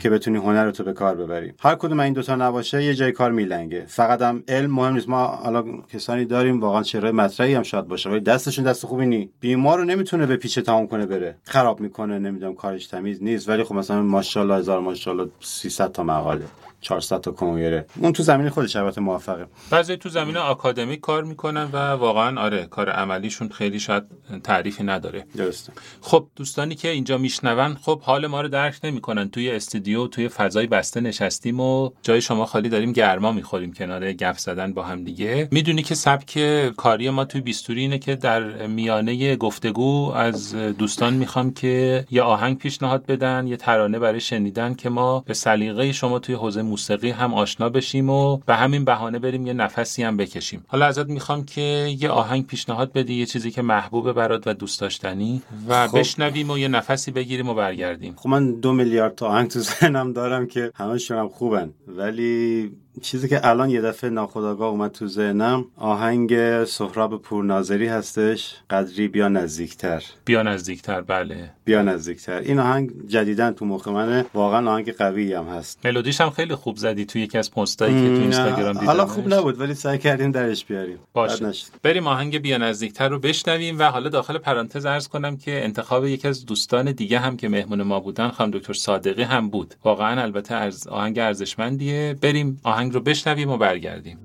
که بتونی هنر تو به کار ببری. هر کدوم این دوتا نباشه یه جای کار میلنگه. فقط هم علم مهم نیست. ما حالا کسانی داریم واقعا چهره مطرحی هم شاید باشه ولی دستشون دست خوبی نی بیمار رو نمی‌تونه به پیچ تمام کنه بره. خراب می‌کنه نمی‌دونم کارش تمیز نیست ولی خب مثلا ماشاءالله هزار ماشاءالله 300 تا مقاله. 400 تا کنگره اون تو زمین خودش البته موفقه. بعضی تو زمین آکادمیک کار می‌کنن و واقعا آره کار عملیشون خیلی شاید تعریفی نداره. درسته. خب دوستانی که اینجا میشنون خب حال ما رو درک نمی‌کنن. توی استودیو توی فضای بسته نشستیم و جای شما خالی داریم گرما می‌خوریم کنار گپ زدن با هم دیگه. می‌دونی که سبک کاری ما توی بیستوری اینه که در میانه گفتگو از دوستان می‌خوام که یه آهنگ پیشنهاد بدن یه ترانه برای شنیدن که ما به سلیقه شما توی حوزه موسیقی هم آشنا بشیم و به همین بهانه بریم یه نفسی هم بکشیم حالا ازت می‌خوام که یه آهنگ پیشنهاد بدی یه چیزی که محبوب برات و دوست داشتنی و خب. بشنویم و یه نفسی بگیریم و برگردیم خب من دو میلیارد تا آهنگ تو ذهنم دارم که همشون هم خوبن ولی چیزی که الان یه دفعه ناخداگاه اومد تو ذهنم آهنگ سهراب پورناظری هستش قدری بیا نزدیکتر. بیا نزدیکتر بله. بیا نزدیکتر. این آهنگ جدیدن تو مخ منه واقعا آهنگ قوی هم هست. ملودیش هم خیلی خوب زدی توی یکی از پستایی که تو اینستاگرام دیدم حالا خوب نبود ولی سعی کردیم درش بیاریم. باشه. بریم آهنگ بیا نزدیکتر رو بشنویم و حالا داخل پرانتز عرض کنم که انتخاب یکی از دوستان دیگه هم که مهمون ما بودن خانم دکتر صادقی هم بود. واقعا البته از آهنگ ارزشمندیه. بریم آهنگ آهنگ رو بشنویم و برگردیم.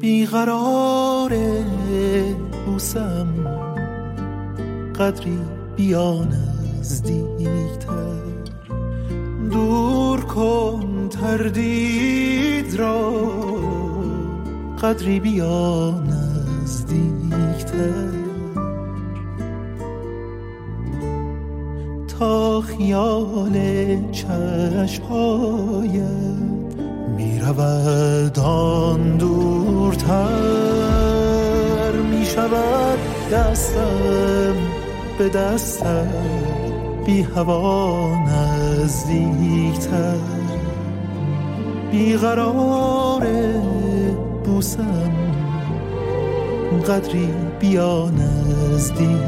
بیقرار بوسم قدری بیا نزدیکتر دور کن تردید را قدری بیا نزدیکتر خیال چشمهایت می رود آن دورتر می شود دستم به دستم بی هوا نزدیکتر. بیقرار بوسم قدری بیا نزدیکتر.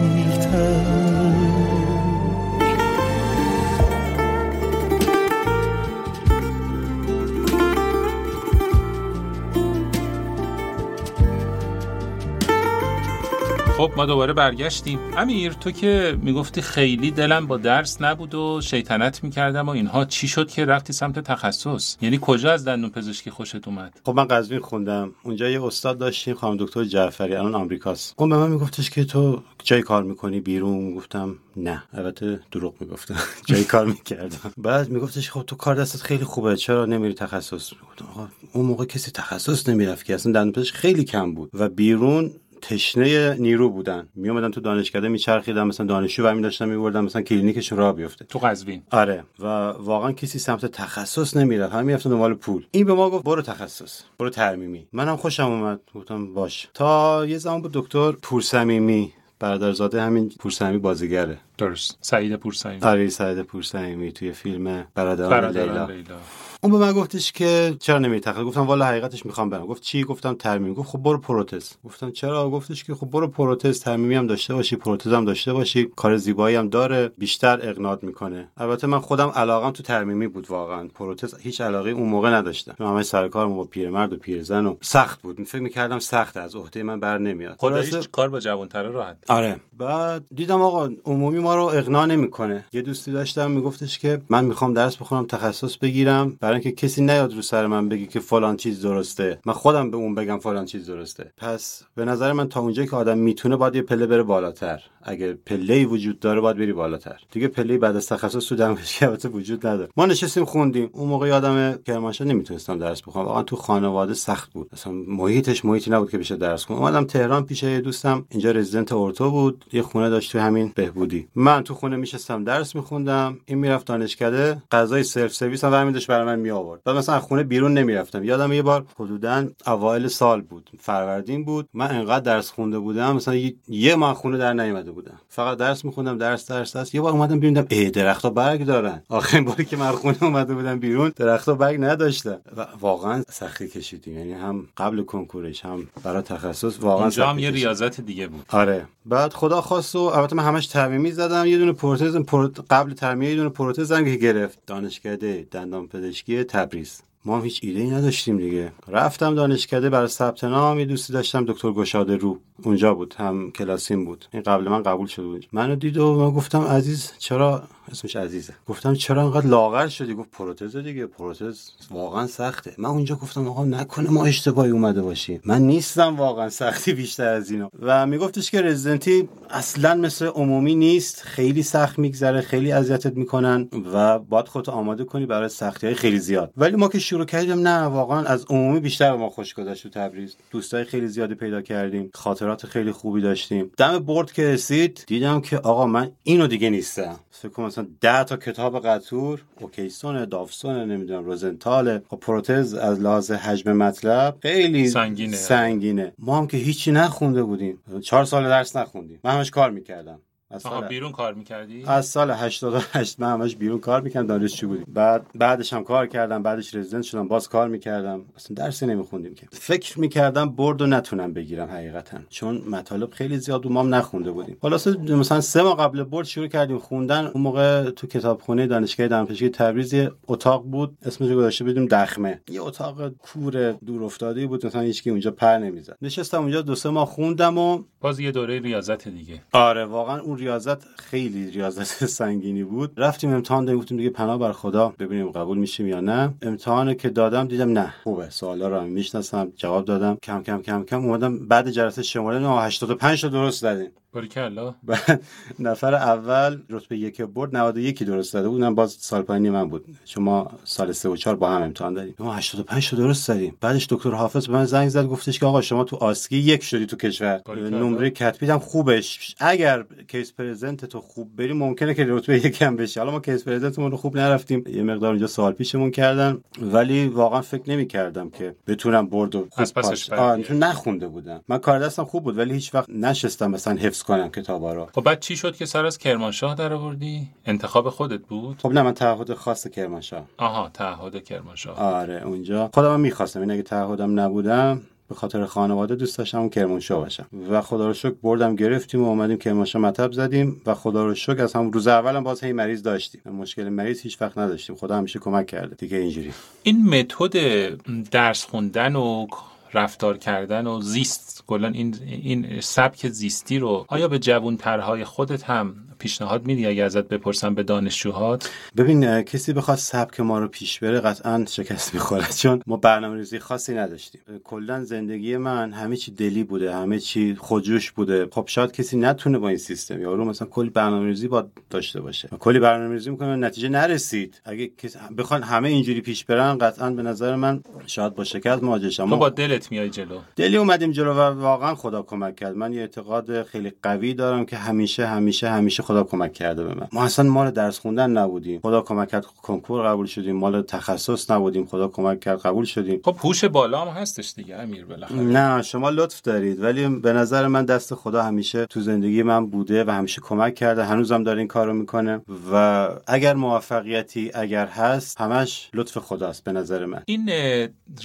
خب ما دوباره برگشتیم. امیر تو که می‌گفتی خیلی دلم با درس نبود و شیطنت می‌کردم و اینها چی شد که رفتی سمت تخصص؟ یعنی کجا از دندون پزشکی خوشت اومد؟ خب من قزوین خوندم. اونجا یه استاد داشتیم خانم دکتر جعفری الان آمریکاست. اون به من میگفتش که تو جای کار می‌کنی بیرون؟ گفتم نه. البته دروغ می‌گفتم. جای کار می‌کردم. بعد میگفتش خب تو کار دستت خیلی خوبه چرا نمیری تخصص؟ گفتم آقا اون موقع کسی تخصص نمی‌رفت که اصلا دندون خیلی کم بود. و بیرون تشنه نیرو بودن. می اومدن تو دانشکده میچرخیدن مثلا دانشجو برمی داشتن میبردن مثلا کلینیکشون راه بیفته. تو قزوین. آره. و واقعا کسی سمت تخصص نمیره همه می‌رفتن دنبال پول. این به ما گفت برو تخصص. برو ترمیمی. منم خوشم اومد. گفتم باش. تا یه زمان بود دکتر پورسمیمی برادرزاده همین پورسمیمی بازیگره. درست. سعید پورسعید آره سعید پورسمیمی توی فیلم برادران برادران لیلا. لیلا. اون به من گفتش که چرا نمیری تخصص گفتم والا حقیقتش می‌خوام برم. گفت چی؟ گفتم ترمیم. گفت خب برو پروتز. گفتم چرا؟ گفتش که خب برو پروتز ترمیمی هم داشته باشی پروتز هم داشته باشی. کار زیبایی هم داره بیشتر اقناع می‌کنه. البته من خودم علاقم تو ترمیمی بود واقعا. پروتز هیچ علاقه اون موقع نداشتم. همه سر کارم با پیرمرد و پیرزن و سخت بود. فکر می‌کردم سخت از عهده من بر نمیاد. خداییش کار با جوانتره راحت. آره. بعد دیدم آقا عمومی ما رو اقناع نمی‌کنه. یه دوستی داشتم میگفتش که من می‌خوام درس بخونم تخصص بگیرم. برای اینکه کسی نیاد رو سر من بگی که فلان چیز درسته. من خودم به اون بگم فلان چیز درسته. پس به نظر من تا اونجایی که آدم می‌تونه باید یه پله بره بالاتر. اگر پله وجود داره باید بری بالاتر. دیگه پله بعد از تخصص تو دانشگاه وجود نداره. ما نشستیم خوندیم. اون موقع یادم کرمانشاه نمی‌تونستم درس بخونم. واقعا تو خانواده سخت بود. اصلا محیطش محیطی نبود که بشه درس کنم اومدم تهران پیش یه دوستم. اینجا رزیدنت اورتو بود. یه خونه داشت تو همین بهبودی. من تو خونه میشستم درس میخوندم. این می‌رفت دانشکده. غذای سلف سرویس هم همین داشت برام می آورد بعد مثلا خونه بیرون نمی‌رفتم. یادم یه بار حدودا اوایل سال بود. فروردین بود. من انقدر درس خونده بودم. مثلا یه- ماه خونه در نیومده بودم. فقط درس میخوندم درس درس درس. یه بار اومدم بیرون ای درختها برگ دارن. آخرین باری که من خونه اومده بودم بیرون درختها برگ نداشتن. و واقعا سختی کشیدیم. یعنی هم قبل کنکورش هم برای تخصص واقعا اونجا هم یه. ریاضت دیگه بود. آره. بعد خدا خواست و البته من همش ترمیمی زدم. یه دونه پروتز پروت... قبل ترمیمی یه دونه پروتز هم که گرفت. دانشکده دندان پزشکی تبریز. ما هم هیچ ایده ای نداشتیم دیگه. رفتم دانشکده برای ثبت نام یه دوستی داشتم دکتر گشاده رو. اونجا بود هم کلاسیم بود. این قبل من قبول شده بود. منو دید و من گفتم عزیز چرا اسمش عزیزه. گفتم چرا انقدر لاغر شدی؟ گفت پروتز دیگه پروتز واقعا سخته. من اونجا گفتم آقا نکنه ما اشتباهی اومده باشیم من نیستم واقعا سختی بیشتر از اینا. و میگفتش که رزیدنتی اصلا مثل عمومی نیست. خیلی سخت میگذره خیلی اذیتت می‌کنن و باید خودت آماده کنی برای سختی های خیلی زیاد. ولی ما که شروع کردیم نه واقعا از عمومی بیشتر ما خوش گذشت تو تبریز. دوستای خیلی زیادی پیدا کردیم خاطرات خیلی خوبی داشتیم. دم board که رسید. دیدم که آقا من اینو دیگه نیستم. فکر مثلا 10 تا کتاب قطور اوکیسون داوسون نمی‌دونم روزنتال خب پروتز از لحاظ حجم مطلب خیلی سنگینه. سنگینه. ما هم که هیچی نخونده بودیم. چهار سال درس نخوندیم. من همش کار می‌کردم. از سال بیرون کار می‌کردی؟ از سال 88 من همش بیرون کار می‌کردم. دانشجو بودیم بعد بعدش هم کار کردم بعدش رزیدنت شدم باز کار می‌کردم. اصلا درسی نمیخوندیم که. فکر می‌کردم برد و نتونم بگیرم حقیقتا. چون مطالب خیلی زیاد بود ما هم نخونده بودیم. خلاصه مثلا سه ماه قبل برد شروع کردیم خوندن. اون موقع تو کتابخونه دانشگاه دندانپزشکی تبریز یه اتاق بود. اسمش رو گذاشته بودیم دخمه. یه اتاق کور دور افتاده بود. مثلا هیچکی اونجا پر نمی‌زد. نشستم اونجا دو سه ماه خوندم و باز یه دوره ریاضت دیگه. آره واقعا اون ریاضت خیلی ریاضت سنگینی بود. رفتیم امتحان دادیم گفتیم دیگه پناه بر خدا ببینیم قبول میشیم یا نه. امتحان که دادم دیدم نه. خوبه سوالا رو هم می‌شناسم جواب دادم. کم کم کم کم اومدم بعد جلسه شماره 85 تا درست دادیم باریکلا بعد نفر اول رتبه یک برد 91 درست داده بود. اونم باز سال پایینی من بود. چون ما سال 3 و 4 با هم امتحان دادیم. ما 85 تا درست دادیم بعدش دکتر حافظ به من زنگ زد گفتش که آقا شما تو آسکی یک شدی تو کشور. نمره کتبی هم خوبش اگر case present تو خوب بری ممکنه که رتبه یکم بشه حالا ما case present مون رو خوب نرفتیم. یه مقدار اونجا سوال پیچمون کردن. ولی واقعا فکر نمی کردم که بتونم board و خوب از پسش پاس نخونده بودم. من کار دستم خوب بود ولی هیچ وقت نشستم مثلا حفظ کنم کتابا رو. خب بعد چی شد که سر از کرمانشاه در آوردی؟ انتخاب خودت بود؟ خب نه من تعهد خاص کرمانشاه. آها تعهد کرمانشاه. آره اونجا. خودم می‌خواستم این اگه تعهدم نبودم به خاطر خانواده دوست داشتم اون کرمانشاه باشم. و خدا رو شکر board م گرفتیم و اومدیم کرمانشاه مطب زدیم و خدا رو شکر از هم روز اولم باز هی مریض داشتیم. مشکل مریض هیچ وقت نداشتیم. خدا همیشه کمک کرده. دیگه اینجوری. این متد درس خوندن و رفتار کردن و زیست کلا این این سبک زیستی رو آیا به جوانترهای خودت هم پیشنهاد میدی اگه ازت بپرسم به دانشجوهات؟ ببین کسی بخواد سبک ما رو پیش بره قطعا شکست می‌خوره چون ما برنامه ریزی خاصی نداشتیم. کلا زندگی من همه چی دلی بوده همه چی خودجوش بوده. خب شاید کسی نتونه با این سیستم یارو مثلا کلی برنامه ریزی با داشته باشه. کلی برنامه ریزی می‌کنه نتیجه نرسید. اگه کسی بخوان همه اینجوری پیش برن قطعا به نظر من شاید با شکست مواجه شم. تو با دلت میای جلو؟ دلی اومدیم جلو و واقعا خدا کمک کرد. من یه اعتقاد خیلی قوی دارم که همیشه همیشه همیشه خدا کمک کرده به من. ما اصلا مال درس خوندن نبودیم. خدا کمک کرد کنکور قبول شدیم. مال تخصص نبودیم. خدا کمک کرد قبول شدیم. خب هوش بالا هم هستش دیگه امیر بالاخره. نه شما لطف دارید. ولی به نظر من دست خدا همیشه تو زندگی من بوده و همیشه کمک کرده. هنوزم داره این کارو می‌کنه. و اگر موفقیتی اگر هست همش لطف خداست به نظر من. این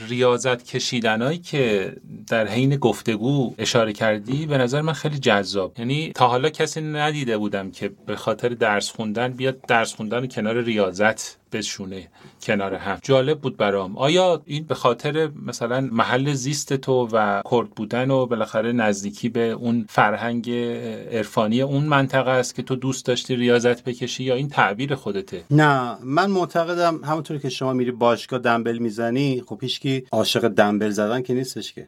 ریاضت کشیدنایی که در حین گفتگو اشاره کردی به نظر من خیلی جذاب. یعنی تا حالا کسی ندیده بودم که به خاطر درس خوندن بیاد درس خوندن کنار ریاضت بشونه کنار هم. جالب بود برام. آیا این به خاطر مثلا محل زیست تو و کرد بودن و بالاخره نزدیکی به اون فرهنگ عرفانی اون منطقه است که تو دوست داشتی ریاضت بکشی یا این تعبیر خودته؟ نه من معتقدم همونطور که شما میری باشگاه دنبل می‌زنی خب هیچکی عاشق دنبل زدن که نیستش که.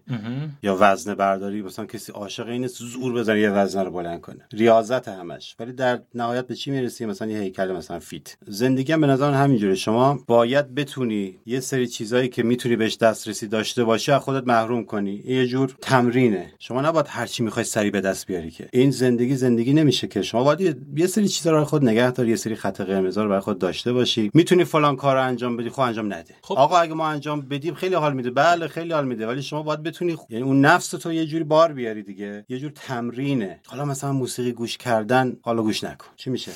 یا وزنه برداری مثلا کسی عاشق اینه زور بزنه یه وزنه رو بلند کنه. ریاضت همش. ولی در نهایت به چی می‌رسی؟ مثلا یه هیکل مثلا فیت. زندگی هم به نظر من همینجوره شما باید بتونی یه سری چیزایی که می‌تونی بهش دسترسی داشته باشی از خودت محروم کنی. یه جور تمرینه. شما نباید هر چی می‌خوای سری به دست بیاری که. این زندگی زندگی نمیشه که. شما باید یه, سری چیزا رو خود نگه داری یه سری خط قرمز رو برای خود داشته باشی. می‌تونی فلان کار رو انجام بدی خب انجام نده. خب. آقا اگه ما انجام بدیم خیلی حال میده. بله خیلی حال میده. ولی شما باید بتونی یعنی اون نفس تو یه جوری بار بیاری دیگه. یه جور تمرینه. حالا مثلا موسیقی گوش کردن حالا گوش نکن. چی میشه؟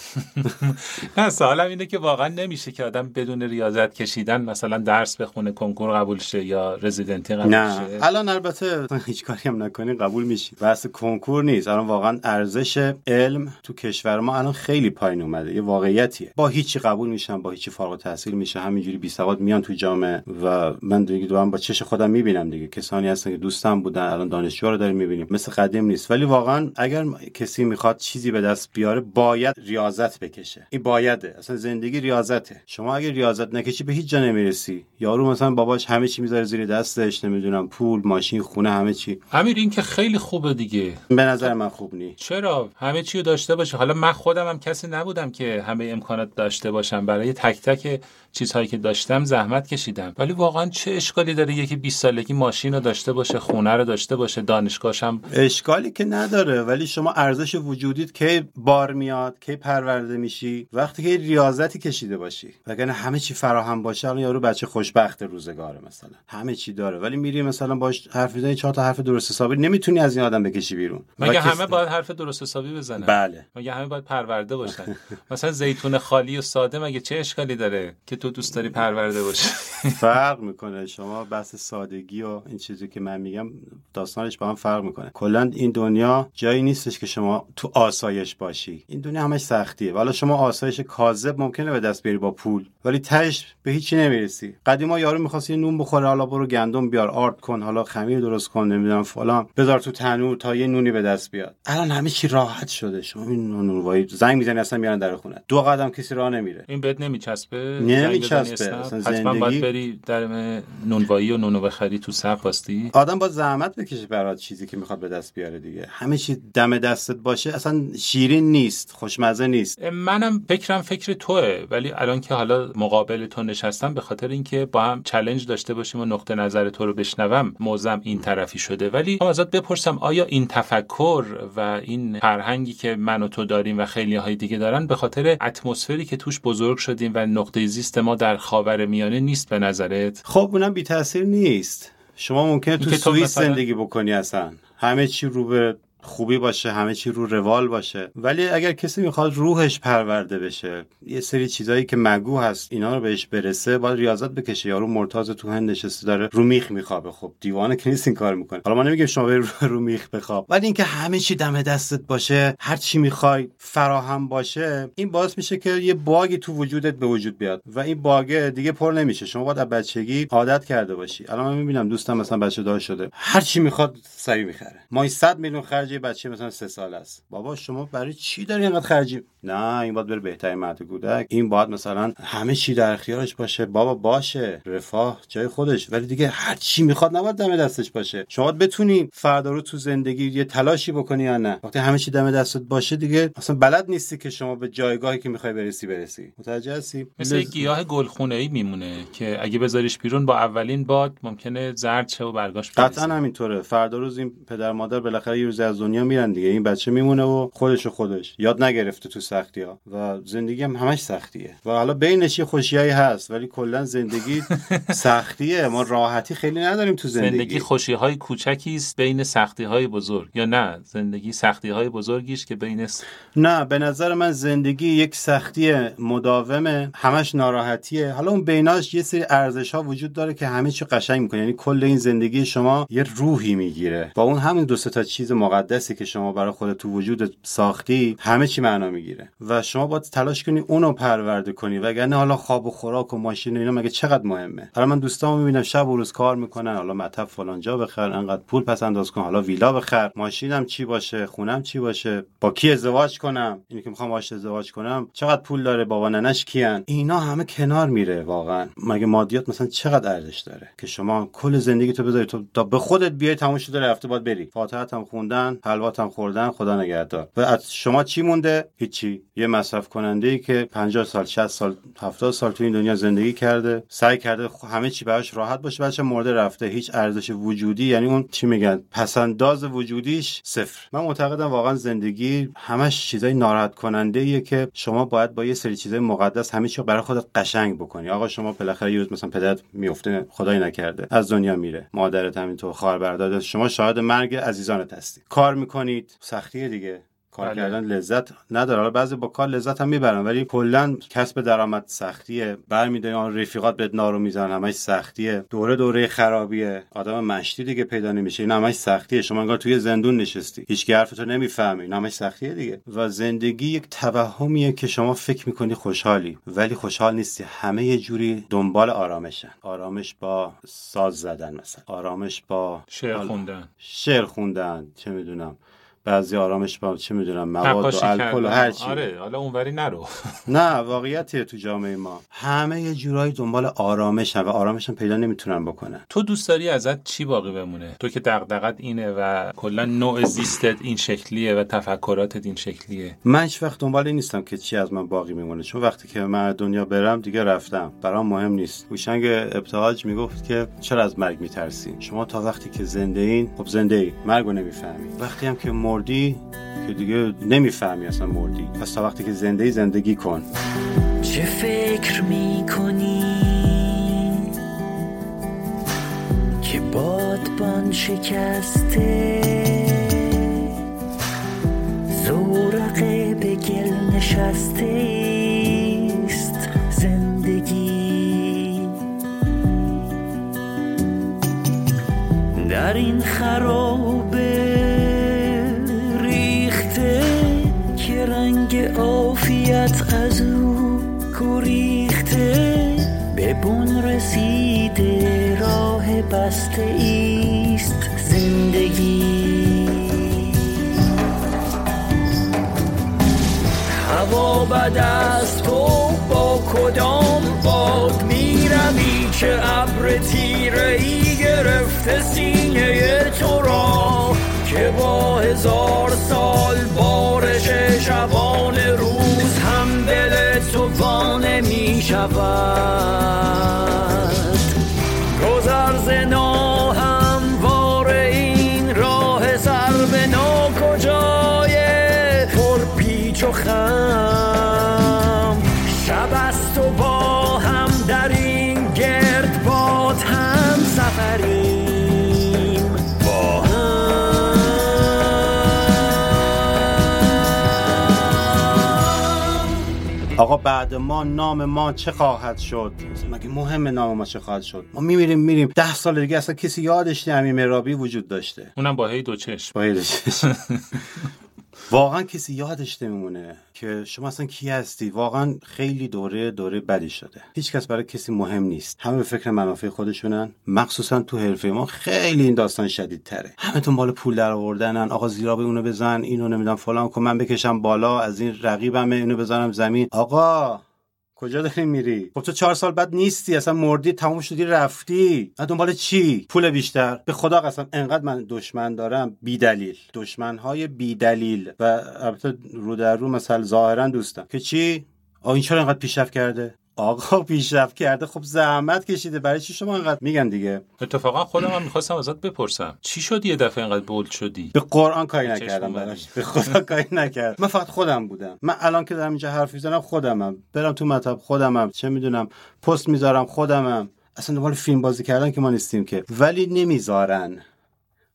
نه سوالم اینه که واقعا نمیشه که آدم بدون ریاضت کشیدن مثلا درس بخونه کنکور قبول شه یا رزیدنتی قبول نه. شه؟ الان البته هیچ کاری هم نکنی قبول میشی. بحث کنکور نیست. الان واقعا ارزش علم تو کشور ما الان خیلی پایین اومده. یه واقعیتیه. با هیچی قبول میشن با هیچی فارغ التحصیل میشه همینجوری بی سواد میان تو جامعه و من دیگه دارم با چش خودم می‌بینم دیگه. کسانی هستن که دوستم بودن الان دانشجو رو داریم می‌بینیم. مثل قدیم نیست. ولی واقعا اگر کسی می‌خواد چیزی به دست بیاره باید ریاضت بکشه. این بایده اصلا زندگی ریاضته. شما اگه ریاضت نکشی به هیچ جا نمی‌رسی. یارو مثلا باباش همه چی می‌ذاره زیر دستش نمی‌دونم پول ماشین خونه همه چی. امیر این که خیلی خوبه دیگه. به نظر من خوب نیست. چرا؟ همه چی رو داشته باشه. حالا من خودم هم کسی نبودم که همه امکانات داشته باشم. برای تک تک چیزهایی که داشتم زحمت کشیدم. ولی واقعا چه اشکالی داره یکی 20 سالگی ماشین رو داشته باشه خونه رو داشته باشه دانشگاهش هم؟ اشکالی که نداره. ولی شما ارزش وجودیت کی بار میاد کی پرورده میشی؟ وقتی که ریاضتی کشیده باشی. وگرنه همه چی فراهم باشه الان یارو بچه خوشبخت روزگاره مثلا. همه چی داره. ولی میری مثلا باش حرف می‌زنی چهار تا حرف درست حسابی نمی‌تونی از این آدم بکشی بیرون. مگه کس- همه باید حرف درست حسابی بزنن؟ بله. مگه همه باید پرورده باشن؟ مثلا زیتون خالی و ساده مگه چه اشکالی داره که تو دوست داری پرورده باشی؟ فرق می‌کنه. شما بحث سادگی و این چیزی که من میگم داستانش با هم فرق می‌کنه. کلا این دنیا جایی نیستش که شما تو آسایش باشی. این دنیا همش سختیه. حالا شما آسایش کاذب ممکنه به دست بیاری با پول. ولی تهش به هیچی نمی‌رسی. قدیما یارو می‌خواست یه نون بخوره حالا برو گندم بیار آرد کن حالا خمیر درست کن نمی‌دونم فلان. بذار تو تنور تا یه نونی به دست بیاد. الان همه چی راحت شده شما. این نونوایی زنگ می‌زنی اصلا میارن در خونه. دو قدم کسی راه نمیره. این بهت نمیچسبه؟ نمیچسبه. اصلا اسنپ؟ حتما زندگی- باید بری در نونوایی و نونو بخری تو صف واستی. آدم با زحمت بکشه برات چیزی که می‌خواد به دست بیاره دیگه. همه چی دم دستت باشه اصلا شیرین نیست خوشمزه نیست. منم فکرم فکر توه ولی الان که حالا مقابل تو نشستم به خاطر اینکه با هم چلنج داشته باشیم و نقطه نظر تو رو بشنوم موزم این طرفی شده. ولی هم ازت بپرسم آیا این تفکر و این فرهنگی که من و تو داریم و خیلی های دیگه دارن به خاطر اتمسفری که توش بزرگ شدیم و نقطه زیست ما در خاور میانه نیست به نظرت؟ خب اونم بی تاثیر نیست. شما ممکنه تو سوئیس مثلا- زندگی بکنی اصلا. همه چی رو به خوبی باشه همه چی رو روال باشه. ولی اگر کسی می‌خواد روحش پرورده بشه یه سری چیزایی که مگو هست اینا رو بهش برسه باید ریاضت بکشه. یارو مرتاز تو هند نشسته داره رو میخ میخوابه. خب دیوانه که نیست این کار می‌کنه. حالا ما نمیگیم شما بری رو میخ بخواب. ولی اینکه همه چی دم دستت باشه هر چی می‌خوای فراهم باشه این باعث میشه که یه باگی تو وجودت به وجود بیاد. و این باگ دیگه پر نمیشه. شما باید از بچگی عادت کرده باشی. الان من می‌بینم دوستم مثلا بچه دار شده هر چی می‌خواد سری می‌خره. ما 100 میلیون بچه مثلا سه سال است. بابا شما برای چی داری اینقدر خرجی نه این باید بره بهترین مرد کودک. این باید مثلا همه چی در اختیارش باشه. بابا باشه. رفاه جای خودش. ولی دیگه هر چی می‌خواد نباید دم دستش باشه. شما بتونی فردا رو تو زندگی یه تلاشی بکنی یا نه. وقتی همه چی دم دستت باشه دیگه اصلا بلد نیستی که شما به جایگاهی که می‌خوای برسی برسی. متوجه هستی؟ مثل گیاه گلخونه ای میمونه که اگه بذاریش بیرون با اولین باد ممکنه زرد شه و برگاش قطعا همینطوره. فردا روز این پدر مادر بالاخره یه روز از دنیا میرن دیگه. این بچه میمونه و خودش و خودش. یاد نگرفته تو سختی ها و زندگی هم همش سختیه. و حالا بینش یه خوشیایی هست ولی کلا زندگی سختیه. ما راحتی خیلی نداریم تو زندگی. زندگی خوشی های کوچکی است بین سختی های بزرگ. یا نه زندگی سختی های بزرگیش که بین نه به نظر من زندگی یک سختی مداومه. همش ناراحتیه. حالا اون بیناش یه سری ارزش ها وجود داره که همه چی قشنگ می‌کنه. یعنی کل این زندگی شما یه روحی می‌گیره. با اون همین دو تا چیز مقدسی که شما برای خودت تو وجود ساختی همه چی معنا می‌گیره. و شما باید تلاش کنی اونو پرورده کنی. وگرنه حالا خواب و خوراک و ماشین و اینا مگه چقدر مهمه؟ حالا من دوستامو می‌بینم شب و روز کار می‌کنن. حالا مطب فلان جا بخر انقدر پول پس انداز کن. حالا ویلا بخر. ماشینم چی باشه؟ خونم چی باشه؟ با کی ازدواج کنم؟ اینی که می‌خوام باهاش ازدواج کنم. چقدر پول داره؟ بابا ننش کیان؟ اینا همه کنار میره واقعا. مگه مادیات مثلا چقدر ارزش داره؟ که شما کل زندگی تو بذاری. تو تا به خودت بیای تموم شده رفته باید بری. فاتحت هم خوندن. حلوات هم خوردن خدا نگهدار. و از شما چی مونده؟ هیچی. یه مصرف کننده ای که 50 سال 60 سال 70 سال تو این دنیا زندگی کرده سعی کرده همه چی براش راحت باشه بچه مرده رفته. هیچ ارزش وجودی یعنی اون چی میگن پسنداز وجودیش صفر. من معتقدم واقعا زندگی همش چیزای ناراحت کننده ایه که شما باید با یه سری چیزای مقدس همه چی برای خودت قشنگ بکنی. آقا شما بالاخره یه روز مثلا پدرت میفته خدای نکرده از دنیا میره. مادرت همینطور خواهر برادرت شما شاهد مرگ عزیزانت هستی. کار می‌کنید؟ سختیه دیگه. کار بله. کردن لذت نداره. حالا بعضی با کار لذت هم می‌برن ولی کلا کسب درآمد سختیه. برمیداری آن رفیقات بهت نارو می‌زنن همش سختیه. دوره دوره خرابیه. آدم مشتی دیگه پیدا نمیشه. این همش سختیه. شما انگار توی زندون نشستی. هیچ حرفتو نمی‌فهمی این همش سختیه دیگه. و زندگی یک توهمیه که شما فکر می‌کنی خوشحالی. ولی خوشحال نیستی. همه یه جوری دنبال آرامشن. آرامش با ساز زدن مثلا. آرامش با شعر خوندن. شعر خوندن. چه می‌دونم. بعضی آرامش با چه می‌دونم مواد و الکل و. هر چی آره حالا اونوری نرو. نه واقعیتیه تو جامعه ما. همه یه جورایی دنبال آرامشن و آرامشن پیدا نمی‌تونن بکنن. تو دوست داری ازت چی باقی بمونه؟ تو که دغدغت اینه و کلا نوع زیستت این شکلیه و تفکراتت این شکلیه. من هیچ وقت دنبال این نیستم که چی از من باقی میمونه. چون وقتی که من دنیا برم دیگه رفتم. برام مهم نیست. هوشنگ ابتهاج می‌گفت که چرا از مرگ میترسی؟ شما تا وقتی که زنده این خب زنده ای. مرگو نمی‌فهمی. وقتی هم که مردی که دیگه نمی‌فهمی اصلا مردی. پس تا وقتی که زنده زندگی کن. چه فکر می کنی که بادبان شکسته؟ زورقه به گل نشسته است زندگی. در این خرابه عافیت از او گریخته به بن رسیده راه بسته ایست زندگی. هوا بد است تو با کدام باد می‌روی که ابر تیره ای گرفته سینه تو را که با هزار سال بارش شبان می آقا بعد ما نام ما چه خواهد شد؟ مگه مهم نام ما چه خواهد شد؟ ما میمیریم میریم. ده سال دیگه اصلا کسی یادش نمی مرابی وجود داشته. اونم با هی دو چشم. با واقعا کسی یادش نمیمونه که شما اصلا کی هستی. واقعا خیلی دوره دوره بدی شده. هیچ کس برای کسی مهم نیست. همه به فکر منافع خودشونن. مخصوصا تو حرفه ما خیلی این داستان شدید تره همه مال پول در آوردنن آقا زیرا به اونو بزن. اینو نمی‌دونم فلان کن. من بکشم بالا. از این رقیبم اینو بزنم زمین. آقا! کجا داری میری؟ خب تو چهار سال بعد نیستی اصلا مردی تموم شدی رفتی. دنبال چی؟ پول بیشتر. به خدا قسم انقدر من دشمن دارم بی دلیل دشمن های بی دلیل و البته رو در رو مثلا ظاهرا دوستم. که چی؟ آ این چرا انقدر پیشرفت کرده؟ آقا پیشرفت کرده خب زحمت کشیده. برای چی شما انقدر میگن دیگه؟ اتفاقا خودم هم می‌خواستم ازت بپرسم. چی شد یه دفعه انقدر بولد شدی؟ به قرآن کاری نکردم براش. به خدا کاری نکردم من فقط خودم بودم. من الان که دارم اینجا حرف می‌زنم خودمم. برم تو مطب خودمم. چه می‌دونم پست می‌ذارم خودمم. اصلا دنبال فیلم بازی کردن که ما نیستیم که. ولی نمی‌ذارن.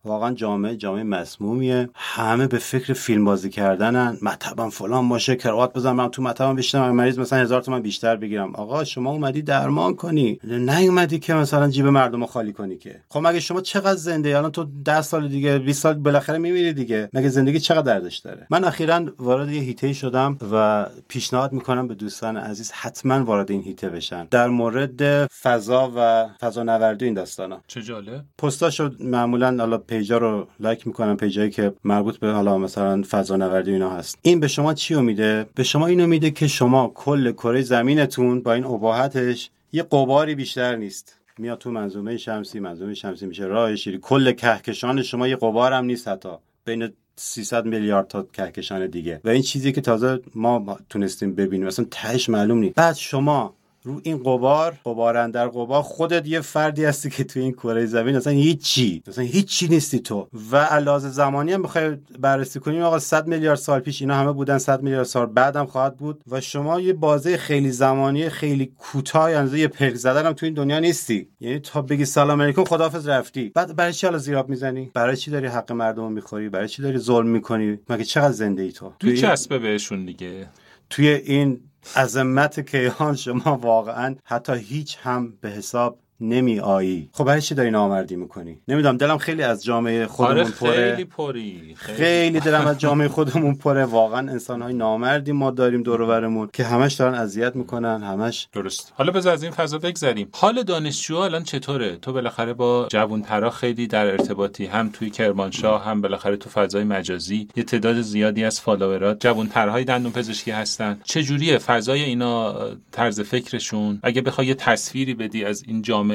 واقعا جامعه جامعه مسمومیه. همه به فکر فیلم بازی کردنن. مطبم فلان باشه کراوات بزنم من تو مطبم بیشتر مریض مثلا هزار تومن بیشتر بگیرم. آقا شما اومدی درمان کنی. نه اومدی که مثلا جیب مردم خالی کنی که. خب مگه شما چقدر زنده الان تو 10 سال دیگه 20 سال بالاخره میمیری دیگه. مگه زندگی چقدر دردش داره؟ من اخیرا وارد یه هیته شدم و پیشنهاد می‌کنم به دوستان عزیز حتما وارد این هیته بشن. در مورد فضا و فضا نوردی این داستانا. چه جالب. پستاشو معمولا حالا پیجا رو لایک می‌کنم پیجایی که مربوط به حالا مثلا فضا نوردی اینا هست. این به شما چی میده؟ به شما اینو میده که شما کل کره زمینتون با این اباحتش یه قباری بیشتر نیست. میاد تو منظومه شمسی منظومه شمسی میشه راه شیری. کل کهکشان شما یه قبار هم نیست حتی. بین 300 میلیارد تا کهکشان دیگه. و این چیزی که تازه ما تونستیم ببینیم. مثلا تهش معلوم نیست. بعد شما رو این قبار قبار در قبار خودت یه فردی هستی که تو این کره زمین اصلا هیچی اصلا هیچی نیستی تو. و علاوه زمانی هم بخوای بررسی کنیم آقا 100 میلیارد سال پیش اینا همه بودن 100 میلیارد سال بعدم خواهد بود. و شما یه بازه خیلی زمانی خیلی کوتاه اندازه یه پلک زدن هم تو این دنیا نیستی. یعنی تا بگی سلام علیکم خداحافظ رفتی. بعد برای چی حالا زیراب می‌زنی؟ برای چی داری حق مردم می‌خوری؟ برای چی داری ظلم می‌کنی؟ مگه چقدر زنده ای تو؟ توی چسبه بهشون دیگه. توی این عظمت کیهان شما واقعا حتی هیچ هم به حساب نمی آیی خب برای چی داری نامردی می‌کنی؟ نمی‌دونم دلم خیلی از جامعه خودمون آره پره. خیلی پری. خیلی دلم از جامعه خودمون پره. واقعا انسان های نامردی ما داریم دور برمون که همش دارن اذیت می‌کنن همش درست. حالا بذار از این فضا بگذریم. حال دانشجو الان چطوره؟ تو بالاخره با جوانترا خیلی در ارتباطی هم توی کرمانشاه هم بالاخره تو فضای مجازی. یه تعداد زیادی از فالوورات جوانترهای دندون پزشکی هستن. چه جوریه فضای اینا طرز فکرشون؟ اگه بخوای یه تصویری بدی از این جامعه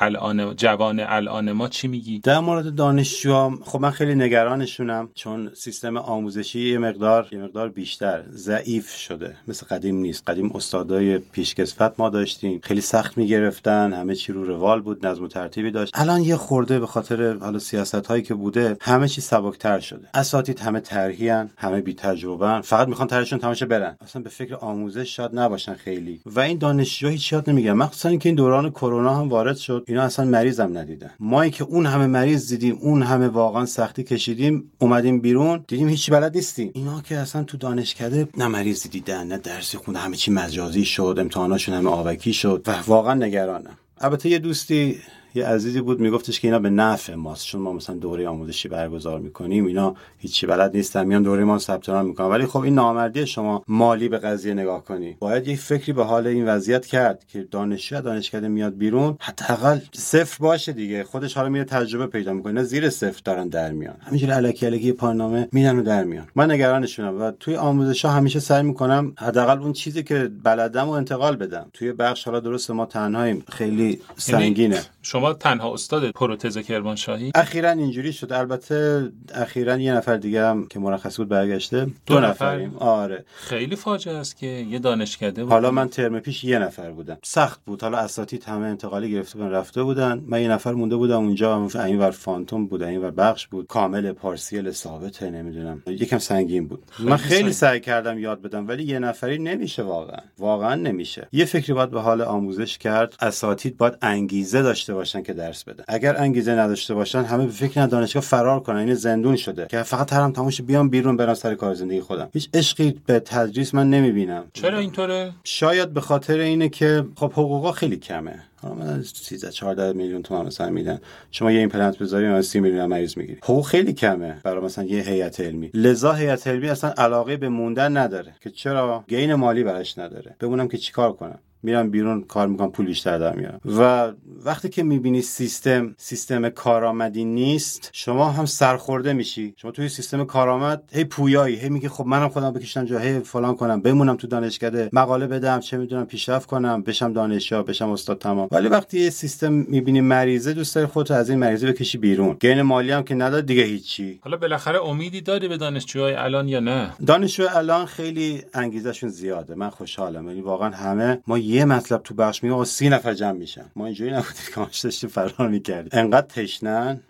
الان جوان الان ما چی میگی؟ در مورد دانشجو خب من خیلی نگرانشونم چون سیستم آموزشی یه مقدار یه مقدار بیشتر ضعیف شده. مثل قدیم نیست. قدیم استادای پیشکسوت ما داشتیم. خیلی سخت می‌گرفتن. همه چی رو روال بود نظم و ترتیبی داشت. الان یه خورده به خاطر حالا سیاست هایی که بوده همه چی سبکتر شده. اساتید همه ترهیان همه بی تجربه فقط می‌خوان ترشون تماشا برن. اصلا به فکر آموزش شاد نباشن خیلی. و این دانشجو هیچ یاد نمیگن مخصوصا اینکه این دوران کرونا هم وارد شد. اینا اصلا مریضم ندیدن. ما که اون همه مریض دیدیم اون همه واقعا سختی کشیدیم اومدیم بیرون دیدیم هیچی بلد نیستیم. اینا که اصلا تو دانشکده نه مریض دیدن نه درسی خونده همه چی مجازی شد امتحاناشون همه آبکی شد. و واقعا نگرانم. البته یه دوستی یه عزیزی بود میگفتش که اینا به نفع ماست چون ما مثلا دوره آموزشی برگزار می‌کنیم اینا هیچی بلد نیستن میان دوره ما ثبت نام می‌کنن. ولی خب این نامردی شما مالی به قضیه نگاه کنی. باید یک فکری به حال این وضعیت کرد که دانشجو دانشکده میاد بیرون حداقل صفر باشه دیگه. خودش حالا میره تجربه پیدا می‌کنه زیر صفر دارن در میان. همینجوری الکی الکی پایانامه میدن و در میان. من نگرانشونم و توی آموزش ها همیشه سعی می‌کنم حداقل اون چیزی که بلدم و انتقال بدم. توی بخش حالا درست ما تنهاییم. خیلی سنگینه. شما تنها استاد پروتز کرمانشاهی. اخیرا اینجوری شد. البته اخیرا یه نفر دیگه هم که مرخصی بود برگشته. دو, دو نفریم. آره. خیلی فاجعه است که یه دانشکده بود. حالا من ترم پیش یه نفر بودم. سخت بود. حالا اساتید همه انتقالی گرفته بودن رفته بودن. من یه نفر مونده بودم اونجا. این ور فانتوم بود این ور بخش بود. کامل پارسیل ثابته نمی‌دونم. یکم سنگین بود. من خیلی. سعی کردم یاد بدم ولی یه نفری نمیشه واقعا. واقعا نمیشه. یه فکری باید به حال آموزش کرد. اساتید باید انگیزه داشته باشن. باشن که درس بدن. اگر انگیزه نداشته باشن همه به فکر دانشگاه فرار کنن. این زندون شده. که فقط ترم تماش بیام بیرون برم سر کار زندگی خودم. هیچ عشقی به تدریس من نمی‌بینم. چرا اینطوره؟ شاید به خاطر اینه که خب حقوقا خیلی کمه. حالا من 13 14 میلیون تومان مثلا میدن شما یه ایمپلنت بذاری مثلا 30 میلیون مریض می‌گیری حقوق خیلی کمه برای مثلا یه هیئت علمی. لذا هیئت علمی اصلا علاقه به موندن نداره. که چرا؟ gain مالی براش نداره. بمونم که چیکار کنم. میرم بیرون کار می‌کنم پول بیشتر در میارم. و وقتی که می‌بینی سیستم سیستم کارآمدی نیست شما هم سرخورده میشی. شما توی سیستم کارآمد هی پویایی هی میگی خب منم خودم بکشم جا هی فلان کنم بمونم تو دانشکده مقاله بدم چه می‌دونم پیشرفت کنم بشم دانشجو بشم استاد تمام. ولی وقتی یه سیستم می‌بینی مریضه دوست داری خودت از این مریضه بکشی بیرون. gain مالی هم که نداد دیگه هیچی. حالا بالاخره امیدی داری به دانشجوهای الان یا نه؟ دانشجو الان خیلی انگیزشون زیاده. من خوشحالم. یعنی واقعا همه ما یه مطلب تو بخش میگه آقا سی نفر جمع میشن. ما اینجوری نبودیم که ما داشتیم فرار می‌کردیم. انقدر تشنن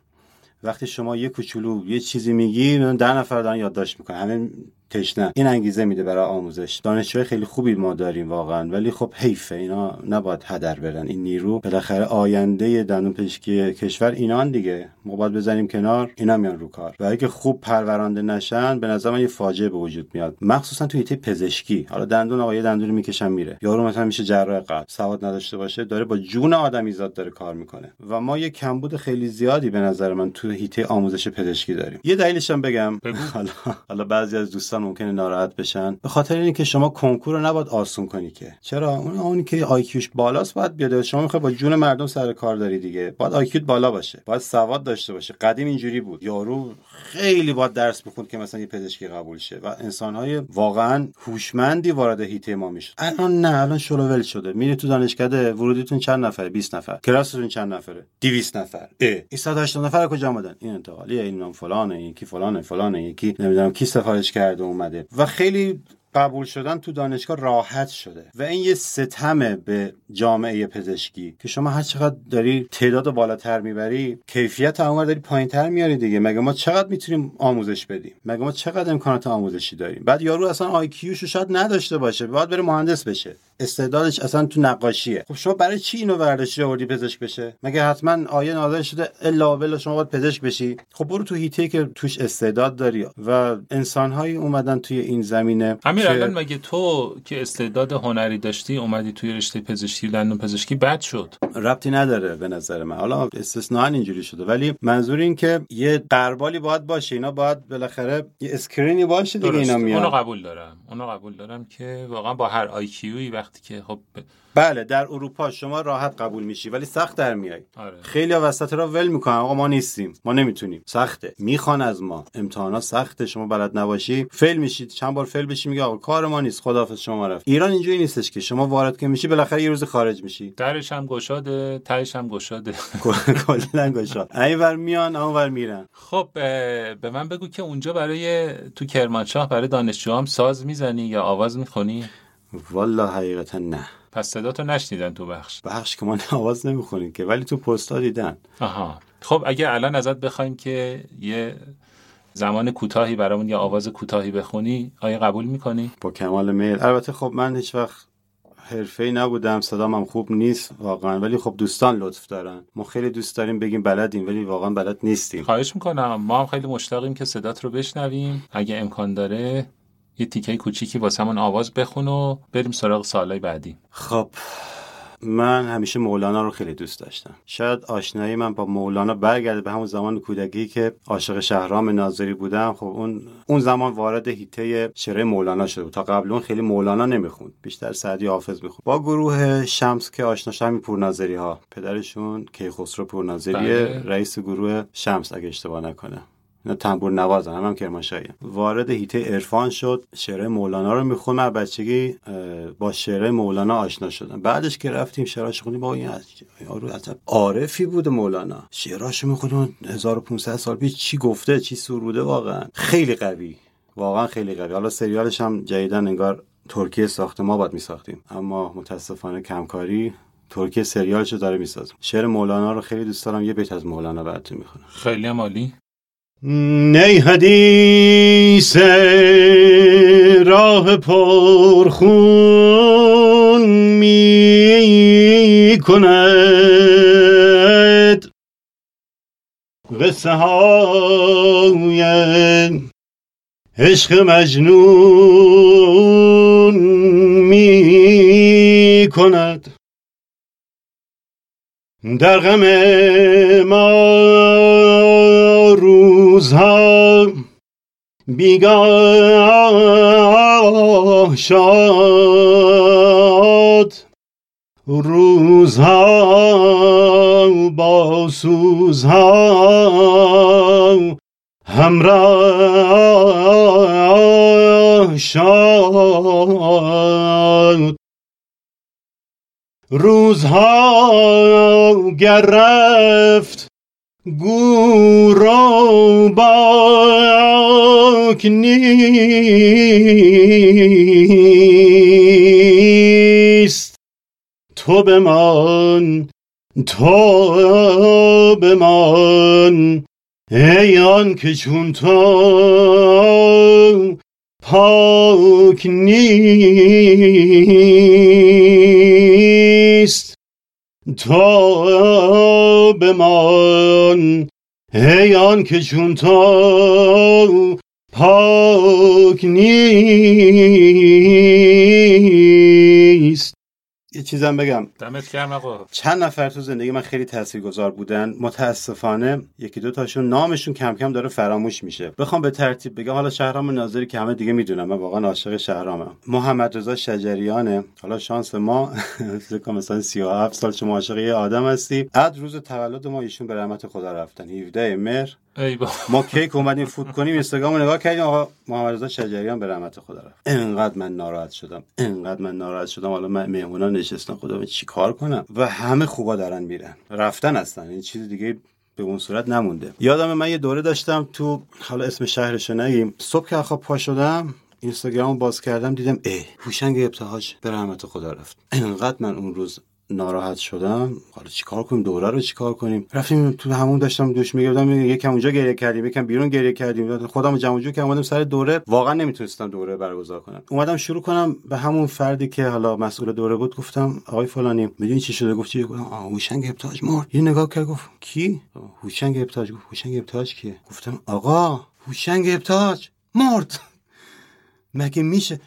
وقتی شما یه کوچولو یه چیزی میگی ده نفر دارن یادداشت می‌کنن. همه تشنه این انگیزه میده برای آموزش. دانشجوی خیلی خوبی ما داریم واقعا ولی خب حیفه. اینا نباید هدر برن. این نیرو بالاخره آینده دندون پزشکی کشور اینان دیگه. ما باید بزنیم کنار اینا میان رو کار. و اگه خوب پرورانده نشن به نظر من یه فاجعه به وجود میاد. مخصوصا تو حیطه پزشکی. حالا دندون آقا یه دندون می‌کشن میره. یارو مثلا میشه جراح قلب. سواد نداشته باشه داره با جون آدمیزاد داره کار می‌کنه. و ما یه کمبود خیلی زیادی به نظر من تو حیطه آموزش پزشکی داریم. یه دلیلش هم بگم. حالا حالا بعضی از دوستان ممکنه ناراحت بشن. به خاطر اینکه شما کنکور رو نباید آسون کنی که. چرا؟ اون اونی که آیکیوش بالاست باید بیاد. شما می‌خوای با جون مردم سر کار داری دیگه. باید آیکیوت بالا باشه. باید سواد داشته باشه. قدیم اینجوری بود. یارو خیلی باید درس بخوند که مثلا یه پزشکی قبول شه و انسانهای واقعا هوشمندی وارد هیته ما میشه الان نه الان شلوول شده. میری تو دانشکده ورودیتون چند نفره؟ 20 نفر. کلاستون چند نفره؟ 200 نفر. این 180 نفر کجا اومدن این انتقالیه این فلانه یکی فلانه فلانه یکی نمی‌دونم کی سفارش کرده اومده. و خیلی قبول شدن تو دانشگاه راحت شده و این یه ستمه به جامعه پزشکی که شما هر چقدر داری تعداد بالاتر می‌بری کیفیت اونور داری پایینتر میاری دیگه. مگه ما چقدر می‌تونیم آموزش بدیم؟ مگه ما چقدر امکانات آموزشی داریم؟ بعد یارو اصلا آی کیوشو شاید نداشته باشه باید بره مهندس بشه. استعدادش اصلا تو نقاشیه. خب شما برای چی اینو ورداشتی آوردی پزشک بشه؟ مگه حتما آیه نازل شده الا بلا شما باید پزشک بشی؟ خب برو تو هیته که توش استعداد داری و انسانهایی اومدن توی این زمینه. امیر الان مگه تو که استعداد هنری داشتی اومدی توی رشته پزشکی دندون پزشکی بد شد؟ ربطی نداره به نظر من. حالا استثنا اینجوری شده. ولی منظور این که یه قربالی باید باشه. اینا باید بالاخره یه اسکرینی باشه دیگه اینا میاد. اونو قبول دارم. اونو قبول دارم که واقعا با هرای وقتی که خب بله در اروپا شما راحت قبول میشی ولی سخت در میای آره. خیلی وسط را ول می‌کنن. آقا ما نیستیم. ما نمی‌تونیم. سخته. می‌خوان از ما. امتحانات سخته. شما بلد نباشی. fail میشید. چند بار fail بشی میگه آقا کار ما نیست. خداحافظ شما رفت. ایران اینجوری نیستش که شما وارد که میشی بالاخره یه روز خارج میشی. درش هم گشاده تهش هم گشاده. کلا گشاد. اینور میان اونور میرن. خب به من بگو که اونجا برای تو کرمانشاه برای دانشجوام ساز می‌زنی یا آواز می‌خونی؟ والا حقیقتا نه. پس صدا تو نشنیدن تو بخش. بخش که ما آواز نمی‌خونیم که ولی تو پستا دیدن. آها. خب اگه الان ازت بخوایم که یه زمان کوتاهی برامون یا آواز کوتاهی بخونی آیا قبول می‌کنی؟ با کمال میل. البته خب من هیچ وقت حرفه‌ای نبودم صدام هم خوب نیست واقعا ولی خب دوستان لطف دارن. ما خیلی دوست داریم بگیم بلدیم ولی واقعا بلد نیستیم. خواهش می‌کنم. ما هم خیلی مشتاقیم که صدات رو بشنویم. اگه امکان داره یه تیکه کوچیکی واسه همون آواز بخون و بریم سراغ سالهای بعدی. خب من همیشه مولانا رو خیلی دوست داشتم. شاید آشنایی من با مولانا برگرده به همون زمان کودکی که عاشق شهرام ناظری بودم. خب اون اون زمان وارد هیته شعر مولانا شده بود. تا قبل اون خیلی مولانا نمی‌خوند. بیشتر سعدی حافظ می‌خوند. با گروه شمس که آشنا شدم پورناظری ها پدرشون کیخسرو پورناظری بله. رئیس گروه شمس اگه اشتباه نکنه اینا تنبور نوازن. هم, هم کرمانشاهی وارد هیته عرفان شد. شعر مولانا رو میخون من بچگی با شعر مولانا آشنا شدم. بعدش که رفتیم شعراش خوندیم. با این یارو عارفی بود مولانا. شعراش می‌خونیم 1500 سال پیش چی گفته چی سروده واقعا خیلی قوی. واقعا خیلی قوی. حالا سریالش هم جدیدن انگار ترکیه ساخته. ما باید میساختیم. اما متاسفانه کمکاری ترکیه سریالشو داره می‌سازه. شعر مولانا رو خیلی دوست دارم. یه بیت از مولانا براتون می‌خونم. خیلی عالی. نی حدیث راه پرخون می کند قصه های عشق مجنون می کند در غم ما روزها بیگاه شاد روزها با سوزها همراه شاد روزها گر رفت گورو باک نیست. تو بمان تو بمان ای آن که چون تو پاک نیست. تو بمان ای آن که چون تو پاک نیست. یه چیزم بگم. دمت گرم آقا. چند نفر تو زندگی من خیلی تاثیرگذار بودن. متاسفانه یکی دو تاشون نامشون کم کم داره فراموش میشه. بخوام به ترتیب بگم حالا شهرام ناظری که همه دیگه می‌دونم من واقعا عاشق شهرامم. محمد رضا شجریانه. حالا شانس ما مثلا 37 سال شما عاشق یه آدم هستی. بعد روز تولد ما ایشون به رحمت خدا رفتن. 17 مهر. ای با ما کیک اومدیم فوت کنیم اینستاگرام رو نگاه کردیم. آقا محمد رضا شجریان به رحمت خدا رفت. انقدر من ناراحت شدم. انقدر من ناراحت شدم. حالا من مهمونا نشستم خدا من چیکار کنم؟ و همه خوبا دارن میرن. رفتن هستن. این چیز دیگه به اون صورت نمونده. یادم من یه دوره داشتم تو حالا اسم شهرشو نگیم. صبح که خواب پا شدم اینستاگرام باز کردم دیدم اه هوشنگ ابتهاج. به رحمت خدا رفت. انقدر من اون روز ناراحت شدم. حالا چیکار کنیم؟ دوره رو چیکار کنیم؟ رفتیم تو همون داشتم دوش میگردم یکم اونجا گریه کردیم یکم بیرون گریه کردیم. خودم جمع جور کردم اومدم سر دوره. واقعا نمی‌تونستم دوره برگزار کنم. اومدم شروع کنم به همون فردی که حالا مسئول دوره بود. گفتم آقای فلانی می‌دونی چی شده؟ گفت چی گفتم هوشنگ ابتاج مرد. یه نگاه کرد گفت کی؟ هوشنگ ابتاج گفت هوشنگ ابتاج کیه؟ گفتم آقا هوشنگ ابتاج مرد. مگه میشه؟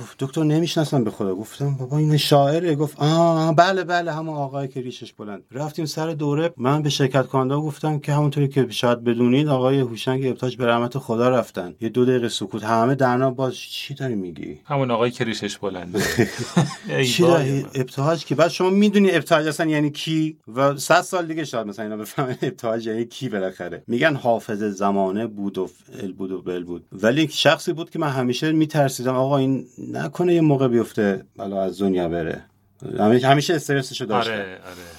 گفت دکتر نمی‌شناسم به خدا. گفتم بابا این شاعره. گفت آه بله بله همون آقایی که ریشش بلند. رفتیم سر دوره. من به شرکت کننده گفتم که همونطوری که شاید بدونید آقای هوشنگ ابتاج به رحمت خدا رفتن. یه دو دقیقه سکوت. همه درنا باز چی داری میگی؟ همون آقای که ریشش بلنده ای چی داری؟ ابتهاج که بعد شما می‌دونی ابتهاج اصلا یعنی کی؟ و صد سال دیگه شاید مثلا اینا بفهمن ابتهاج یعنی کی بالاخره. میگن حافظ زمانه بود و فعل بود و بل بود. ولی شخصی بود که من همیشه میترسیدم آقا این نکنه یه موقع بیفته بالا از دنیا بره. همیشه استرسشو داشتم آره آره.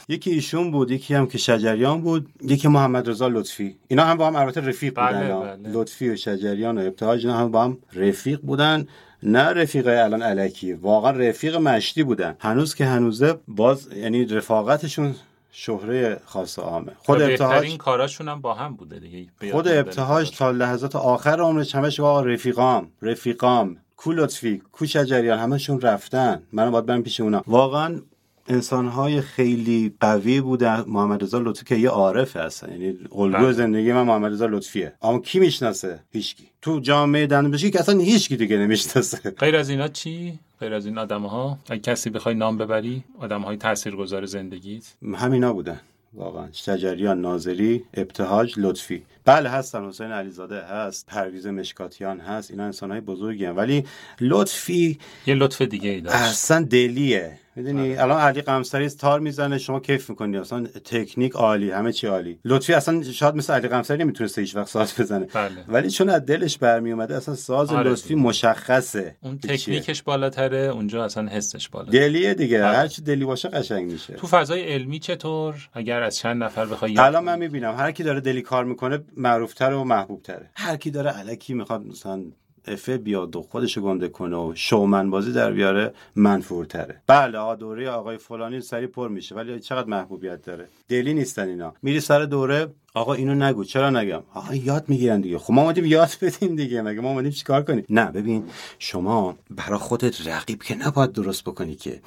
یکی ایشون بود یکی هم که شجریان بود یکی محمد رضا لطفی. اینا هم با هم البته رفیق بله، بودن. بله. لطفی و شجریان و ابتهاج اینا هم با هم رفیق بودن. نه رفیق الان علکی واقعا رفیق مشتی بودن. هنوز که هنوزه باز یعنی رفاقتشون شهره خاص عامه. خود و ابتهاج بهترین کاراشون هم با هم بوده دیگه. خود ابتهاج تا لحظات آخر عمرش همش آقا رفیقام. رفیقام. کو لطفی کو شجریان همشون رفتن. من باید برم پیش اونا. واقعا انسانهای خیلی قوی بودن محمد رضا لطفی که یه عارف هستن یعنی الگوی بله. زندگی من محمد رضا لطفیه. اما کی می‌شناسه؟ هیچکی. تو جامعه دندونپزشکی که اصلا هیچکی دیگه نمی‌شناسه. غیر از اینا چی؟ غیر از این آدم ها اگه کسی بخوای نام ببری آدم های تاثیرگذار زندگیت؟ همینا بودن. واقعا. شجریان ناظری ابتهاج لطفی. بله هستن. حسین علیزاده هست. پرویز مشکاتیان هست. اینا انسانهای بزرگی هم. ولی لطفی یه لطف دیگه ای داشت. اصلا دلیه. می‌دونی؟ الان علی قمصری تار می‌زنه شما کیف می‌کنی. اصلا تکنیک عالی همه چی عالی. لطفی اصلا شاید مثل علی قمصری نمی‌تونسته هیچ وقت ساز بزنه. بله. ولی چون از دلش برمی اومده اصلا ساز آره لطفی دیگه. مشخصه. اون. تکنیکش بالاتره اونجا اصلا حسش بالا. دلیه دیگه. آره. هر چی دلی باشه قشنگ میشه. تو فضای علمی چطور؟ اگر از چند نفر بخوای الان من؟ می‌بینم هر کی داره دلی کار می‌کنه معروفتر و محبوبتره. هر کی داره الکی می‌خواد مثلا افه بیاد و خودشو گنده کنه و شومن بازی در بیاره منفورتره. بله آقا دوره آقای فلانی سری پر میشه ولی چقدر محبوبیت داره؟ دلی نیستن اینا. میری سر دوره آقا اینو نگو. چرا نگم؟ آقا یاد می‌گیرن دیگه. خب ما اومدیم یاد بدیم دیگه. مگه ما اومدیم چیکار کنیم؟ نه ببین شما برا خودت رقیب که نباید درست بکنی که.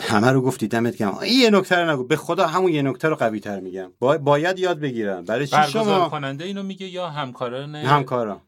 همه رو گفتی دمت گرم. این یه نکته رو نگو. به خدا همون یه نکته رو قوی تر میگم. با... باید یاد بگیرم. برای چی شما کننده اینو میگه یا همکاران همکارا.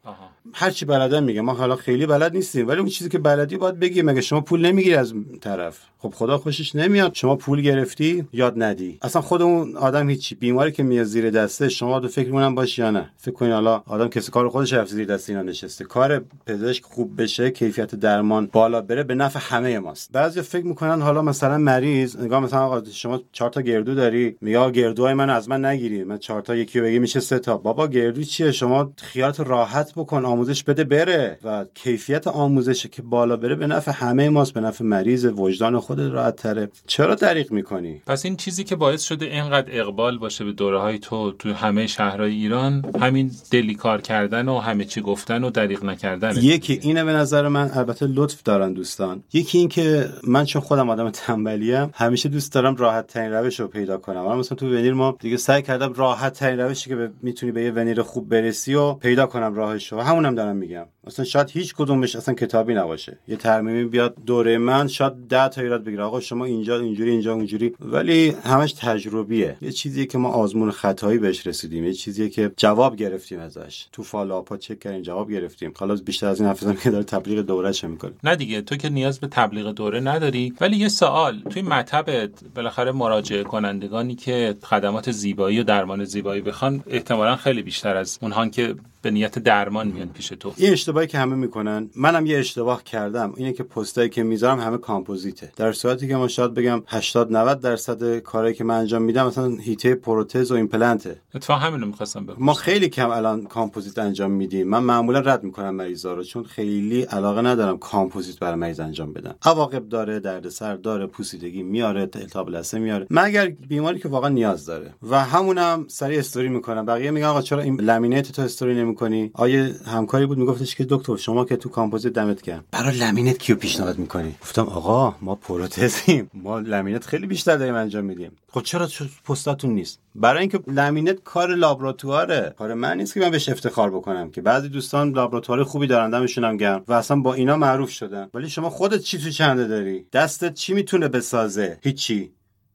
هر چی بلدن میگه ما حالا خیلی بلد نیستیم. ولی اون چیزی که بلدی باید بگی. مگه شما پول نمی‌گیری از طرف؟ خب خدا خوشش نمیاد. شما پول گرفتی یاد ندی. اصلا خود اون آدم هیچی بیماری که میاد زیر دسته شما دو فکر مونم باش یا نه؟ فکر کنین حالا آدم کسی کار خودش رفت زیر دست اینا نشسته. کار پزشک خوب بشه کیفیت درمان بالا بره به نفع همه ماست. بعضی فکر می‌کنن حالا مثلا مریض نگاه مثلا آقا شما چهار تا گردو داری؟ میگه گردوهای من از من نگیری. من چهار تا یکی بگی میشه سه تا. بابا گردو چیه؟ شما خیالت راحت بکن آموزش بده بره. و کیفیت آموزش که بالا بره به نفع همه ماست به نفع مریض وجدان خودت راحت تره. چرا دریغ می‌کنی؟ پس این چیزی که باعث شده اینقدر اقبال باشه به دوره های تو تو همه شهرهای ایران همین دلی کار کردن و همه چی گفتن و دریغ نکردن. یکی اینه به نظر من البته لطف دارن دوستان. یکی این که من چون خودم آدم تنبلیم همیشه دوست دارم راحت ترین روش رو پیدا کنم. اما مثلا تو ونیر ما دیگه سعی کردم راحت ترین روشی که به- می‌تونی به یه ونیر خوب برسی و پیدا کنم راهش رو. همونم دارم میگم. اصلا شاید هیچ کدومش اصلا کتابی نباشه. یه ترمیمی بیاد دوره من شاید 10 تا ایراد بگیره. آقا شما اینجا اینجوری اینجا اونجوری. ولی همش تجربیه. یه چیزیه که ما آزمون خطایی بهش رسیدیم. یه چیزیه که جواب گرفتیم ازش. تو فالوآپا چک کردیم جواب گرفتیم. خلاص بیشتر از این حرف که داره تبلیغ دورهش می‌کنه. نه دیگه تو که نیاز به تبلیغ دوره نداری. ولی یه سوال. توی مطبت بالاخره مراجعه کنندگانی که خدمات زیبایی و درمان زیبایی بخوان احتمالا خیلی بیشتر از اونهان که به نیت درمان میان پیش تو. این اشتباهی که همه می‌کنن. منم یه اشتباه کردم. اینه که پستایی که می‌ذارم همه کامپوزیته. در صورتی که ما شاید بگم 80 90 درصد کارهایی که من انجام میدم مثلا حیطه پروتز و ایمپلنته. اتفاقا همینو می‌خواستم بگم ما خیلی کم الان کامپوزیت انجام میدیم. من معمولا رد می‌کنم مریضا رو چون خیلی علاقه ندارم کامپوزیت برای مریض انجام بدم عواقب داره دردسر داره پوسیدگی میاره التهاب لثه میاره. مگر بیماری که واقعا نیاز داره و همونم سریع استوری می‌کنم. بقیه میگن آقا چرا این لامینیت تو استوری نمی‌کنی یه همکاری بود؟ میگفتش که دکتر شما که تو کامپوزیت دمت گرم. برای لامینیت کیو پیشنهاد می‌کنی؟ گفتم آقا ما پروتزیم. ما لامینیت خیلی بیشتر داریم انجام میدیم. خب چرا تو پستاتون نیست؟ برای اینکه لامینیت کار لابراتواره. کار من نیست که من بهش افتخار بکنم که بعضی دوستان لابراتوار خوبی دارن دمشون هم گرم و اصلا با اینا معروف شدن. ولی شما خودت چی تو چنته داری؟ دستت چی می‌تونه بسازه؟ هیچی.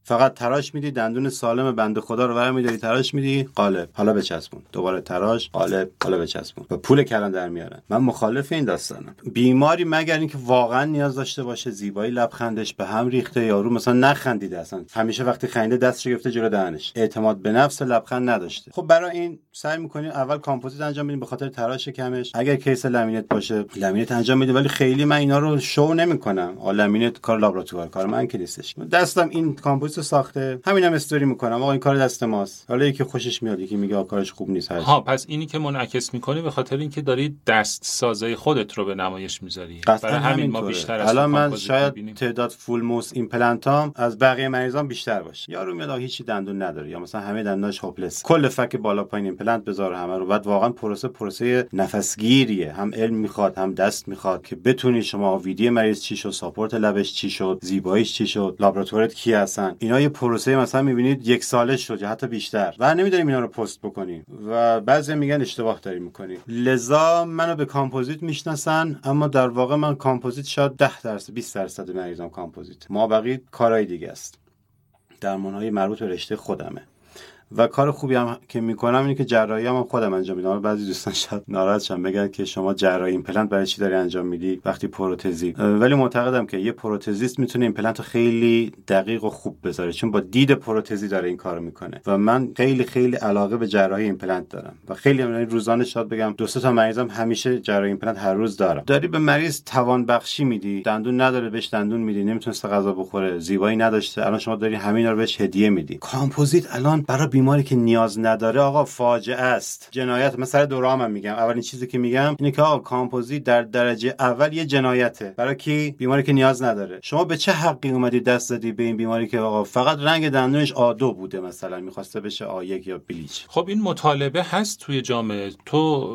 فقط تراش میدی دندون سالم بنده خدا رو ور میداری تراش میدی قالب حالا بچسبون. دوباره تراش قالب حالا بچسبون. و پول کلان در میارن. من مخالف این داستانم. بیماری مگر اینکه واقعا نیاز داشته باشه زیبایی لبخندش به هم ریخته یارو مثلا نخندیده اصلا. همیشه وقتی خنده دستش گرفته جلو دهنش. اعتماد به نفس لبخند نداشته. خب برای این سعی می‌کنیم اول کامپوزیت انجام بدیم به خاطر تراش کمش. اگر case لامینت باشه لامینت انجام میدیم ولی خیلی من اینا رو شو نمی‌کنم. لامینت کار لابراتوار. کار من که نیستش. دستم این کامپوزیت رو ساخته. همینم استوری می‌کنم. آقا این کار دست ماست. حالا یکی خوشش میاد یکی میگه کارش خوب نیست چی. ها پس اینی که منعکس می‌کنی به خاطر اینکه داری دست سازای خودت رو به نمایش می‌ذاری. برای همین ما همینطوره. بیشتر از الان من شاید می‌بینیم. تعداد full mouth ایمپلنتام از بقیه مریضان بیشتر باشه. یارو میاد هیچی دندون نداره. یا مثلا همه دندوناش hopeless کل فک بالا پایین ایمپلنت بذار همه رو. بعد واقعا پروسه پروسه نفسگیریه. هم علم می‌خواد هم دست می‌خواد که بتونی شما آویدی مریض چی شد support لبش چی شد زیباییش چی شد لابراتوارت کی هستن. اینا یه پروسه مثلا می‌بینید یک ساله شد یا حتی بیشتر. و نمی‌تونیم اینا رو پست بکنیم. و بعضی میگن اشتباه داری می‌کنی لذا منو به کامپوزیت می‌شناسن اما در واقع من کامپوزیت شاید 10 درصد 20 درصد مریضام کامپوزیت. ما بقیه کارهای دیگه است. درمانهای مربوط به رشته خودمه. و کار خوبی هم که می‌کنم اینه که جراحی هم, خودم انجام میدم. حالا بعضی دوستان شاید ناراحت شن بگن که شما جراحی ایمپلنت برای چی داری انجام میدی وقتی پروتزی؟ ولی معتقدم که یه پروتزیست می‌تونه ایمپلنت رو خیلی دقیق و خوب بذاره. چون با دید پروتزی داره این کارو می‌کنه. و من خیلی خیلی علاقه به جراحی ایمپلنت دارم. و خیلی یعنی روزانه شاید بگم دو تا مریضم همیشه جراحی ایمپلنت هر روز دارم. داری به مریض توان بخشی میدی دندون نداره بهش دندون میدی نمی‌تونسته غذا بخوره زیبایی نداشته الان شما داری همین رو بهش هدیه میدی. کامپوزیت الان برای بیماری که نیاز نداره آقا فاجعه است. جنایت مثلا دورام هم میگم. اولین چیزی که میگم اینه که آقا کامپوزیت در درجه اول یه جنایته. برای کی؟ بیماری که نیاز نداره. شما به چه حقی اومدی دست زدی به این بیماری که آقا فقط رنگ دندونش آ2 بوده مثلا می‌خواسته بشه آ1 یا بلیچ؟ خب این مطالبه هست توی جامعه. تو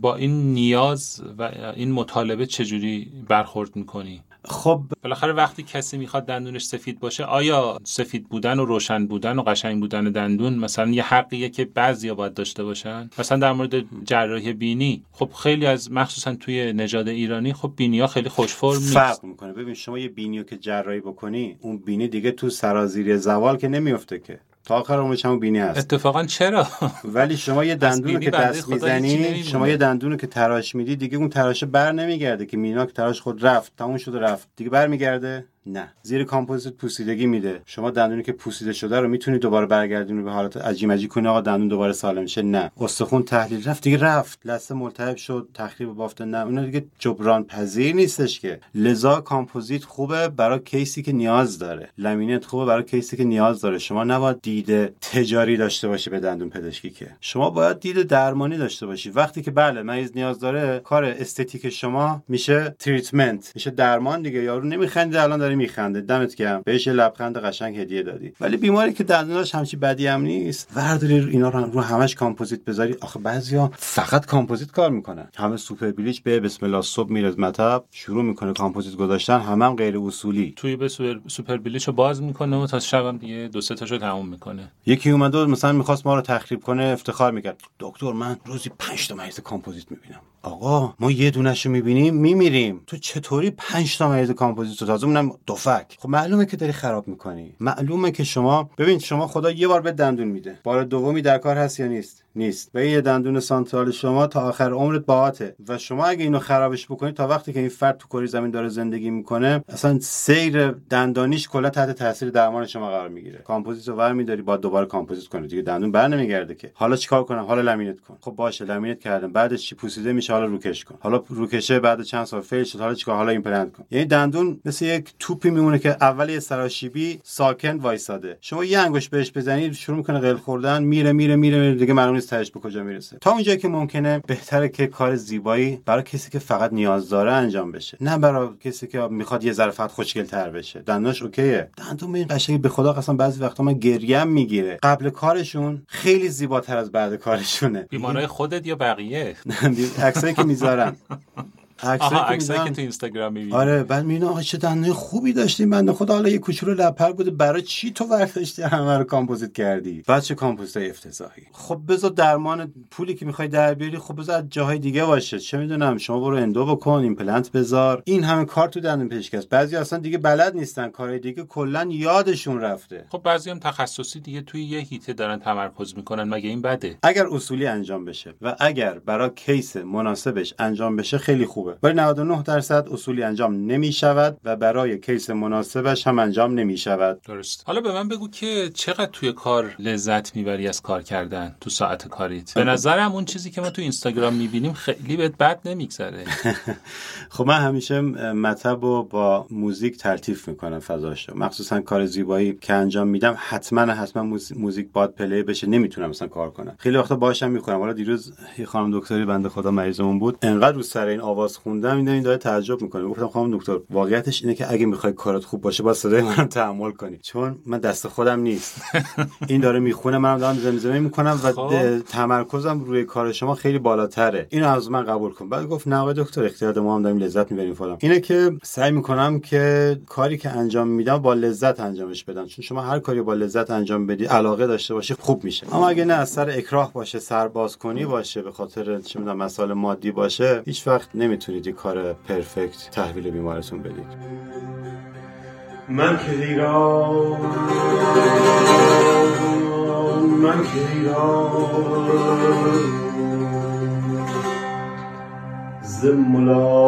با این نیاز و این مطالبه چجوری برخورد می‌کنی؟ خب بالاخره وقتی کسی می‌خواد دندونش سفید باشه آیا سفید بودن و روشن بودن و قشنگ بودن دندون مثلا یه حقیه که بعضیا باید داشته باشن؟ مثلا در مورد جراحی بینی خب خیلی از مخصوصا توی نژاد ایرانی خب بینی ها خیلی خوش فرم نیست. فرق می‌کنه. ببین شما یه بینیو که جراحی بکنی اون بینی دیگه تو سرازیری زوال که نمیفته که. تا آخر عمرش همون بینی هست اتفاقا چرا؟ ولی شما یه دندون که دست می‌زنی. شما یه دندون که تراش میدی دیگه اون تراشه بر نمیگرده که مینا که تراش خود رفت تموم شده رفت. دیگه برمیگرده. نه. زیر کامپوزیت پوسیدگی میده. شما دندونی که پوسیده شده رو می‌تونید دوباره برگردونی به حالت اجی مجی کنی آقا دندون دوباره سالم شه نه. استخون تحلیل رفت. دیگه رفت. لثه ملتهب شد تخریب بافت نه. اون دیگه جبران پذیر نیستش که. لذا کامپوزیت خوبه برای case ی که نیاز داره. لامینت خوبه برای case ی که نیاز داره. شما نباید دید تجاری داشته باشی به دندون پزشکی که. شما باید دید درمانی داشته باشی. وقتی که بله مریض نیاز داره کار esthetic شما میشه treatment. میشه درمان دیگه. یارو نمیخنده الان میخنده. دمت گرم. بهش لبخند قشنگ هدیه دادی. ولی بیماری که دندوناش همچی بدی هم نیست. ورداری اینا رو رو همش کامپوزیت بذاری. آخه بعضیا فقط کامپوزیت کار می‌کنن. همه super bleach به بسم الله صبح میره مطب شروع می‌کنه کامپوزیت گذاشتن. همه هم غیر اصولی. توی به super, super bleach رو باز می‌کنه و تا شبم دیگه دو سه تاشو تموم می‌کنه. یکی اومده بود مثلا می‌خواست ما رو تخریب کنه افتخار می‌کرد. دکتر من روزی پنج تا مریض کامپوزیت می‌بینم. آقا ما یه دونش رو می‌بینیم میمیریم. تو چطوری پنج تا مریض کامپوزیت رو تازه؟ اونم دفک. خب معلومه که داری خراب می‌کنی. معلومه که شما ببین شما خدا یه بار به دندون میده. بار دومی در کار هست یا نیست؟ نیست. و یه دندون central شما تا آخر عمرت باهاته. و شما اگه اینو خرابش بکنی تا وقتی که این فرد تو کره زمین داره زندگی می‌کنه اصلا سیر دندانیش کلا تحت تاثیر درمان شما قرار می‌گیره. کامپوزیت رو برمیداری با دوباره کامپوزیت کنی. دیگه دندون بر نمیگرده که. حالا چیکار کنم؟ حالا لامینت کن. خب باشه لامینت کردم. بعدش چی پوسیده میشه؟ حالا روکش کن. حالا روکشه بعد چند سال fail شد. حالا چیکار؟ حالا ایمپلنت کن. یعنی دندون مثل یک توپی میمونه که اول یه سراشیبی ساکن وایساده. شما یه انگوش بهش بزنید شروع می‌کنه قل خوردن میره میره میره, میره. دیگه معلوم نیست تهش به کجا می‌رسه. تا اونجایی که ممکنه بهتره که کار زیبایی برای کسی که فقط نیاز داره انجام بشه. نه برای کسی که می‌خواد یه ذره فقط خوشگل تر بشه. دندونش اوکیه. دندون به این قشنگی به خدا قسم بعضی وقتا من گریم می‌گیره. قبل کارشون خیلی زیباتر از بعد کارشونه. بیمارای خودت یا بقیه؟ عکسایی که می‌ذارن عکسایی که تو اینستاگرام می‌بینی. آره بعد می‌بینم آقا چه دندون خوبی داشته این بنده خدا. حالا یه کوچولو لب‌پر بوده. برای چی تو برداشتی همه رو کامپوزیت کردی؟ بعد چه کامپوزیت افتضاحی؟ خب بذار درمان پولی که می‌خوای در بیاری خب بذار از جاهای دیگه باشه. چه می‌دونم شما برو endo بکن ایمپلنت بذار. این همه کار تو دندون پزشکی بعضی اصلا دیگه بلد نیستن کارهای دیگه کلا یادشون رفته. خب بعضی هم تخصصی دیگه توی یه حیطه دارن تمرکز می‌کنن. مگه این بده؟ اگر اصولی انجام بشه و اگر برای case مناسبش انجام بشه خیلی خوبه. ولی 99 درصد اصولی انجام نمی شود و برای case مناسبش هم انجام نمی شود. درست. حالا به من بگو که چقدر توی کار لذت می‌بری از کار کردن تو ساعت کاریت؟ به نظرم اون چیزی که ما تو اینستاگرام می‌بینیم خیلی بهت بد نمیگذره. خب من همیشه مطب رو با موزیک تلطیف می‌کنم فضاش رو مخصوصا کار زیبایی که انجام میدم حتما حتما موز- موزیک باید play بشه. نمی‌تونم مثلا کار کنم. خیلی وقتا باهاشم می‌خونم حالا دیروز یه خانم دکتری بنده خدا مریضمون بود. انقدر رو سر این آواز خوندم این این داره تعجب می‌کنه. گفتم خانم دکتر واقعیتش اینه که اگه می‌خوای کارت خوب باشه با صدای منم تحمل کنی. چون من دست خودم نیست. این داره می‌خونه منم دارم زمزمه می‌کنم و خب. تمرکزم روی کار شما خیلی بالاتره. اینو از من قبول کن. بعد گفت نه دکتر اختیار ما هم داریم لذت می‌بریم فلان. اینه که سعی می‌کنم که کاری که انجام میدم با لذت انجامش بدم. چون شما هر کاری با لذت انجام بدی علاقه داشته باشی خوب میشه. اما اگه نه از سر اکراه باشه سرباز کنی باشه به خاطر چه می‌دونم مسائل مادی باشه هیچ وقت نمی‌تونید یه کار پرفکت تحویل بیمارتون بدید. من که من که ایران ز ملاقات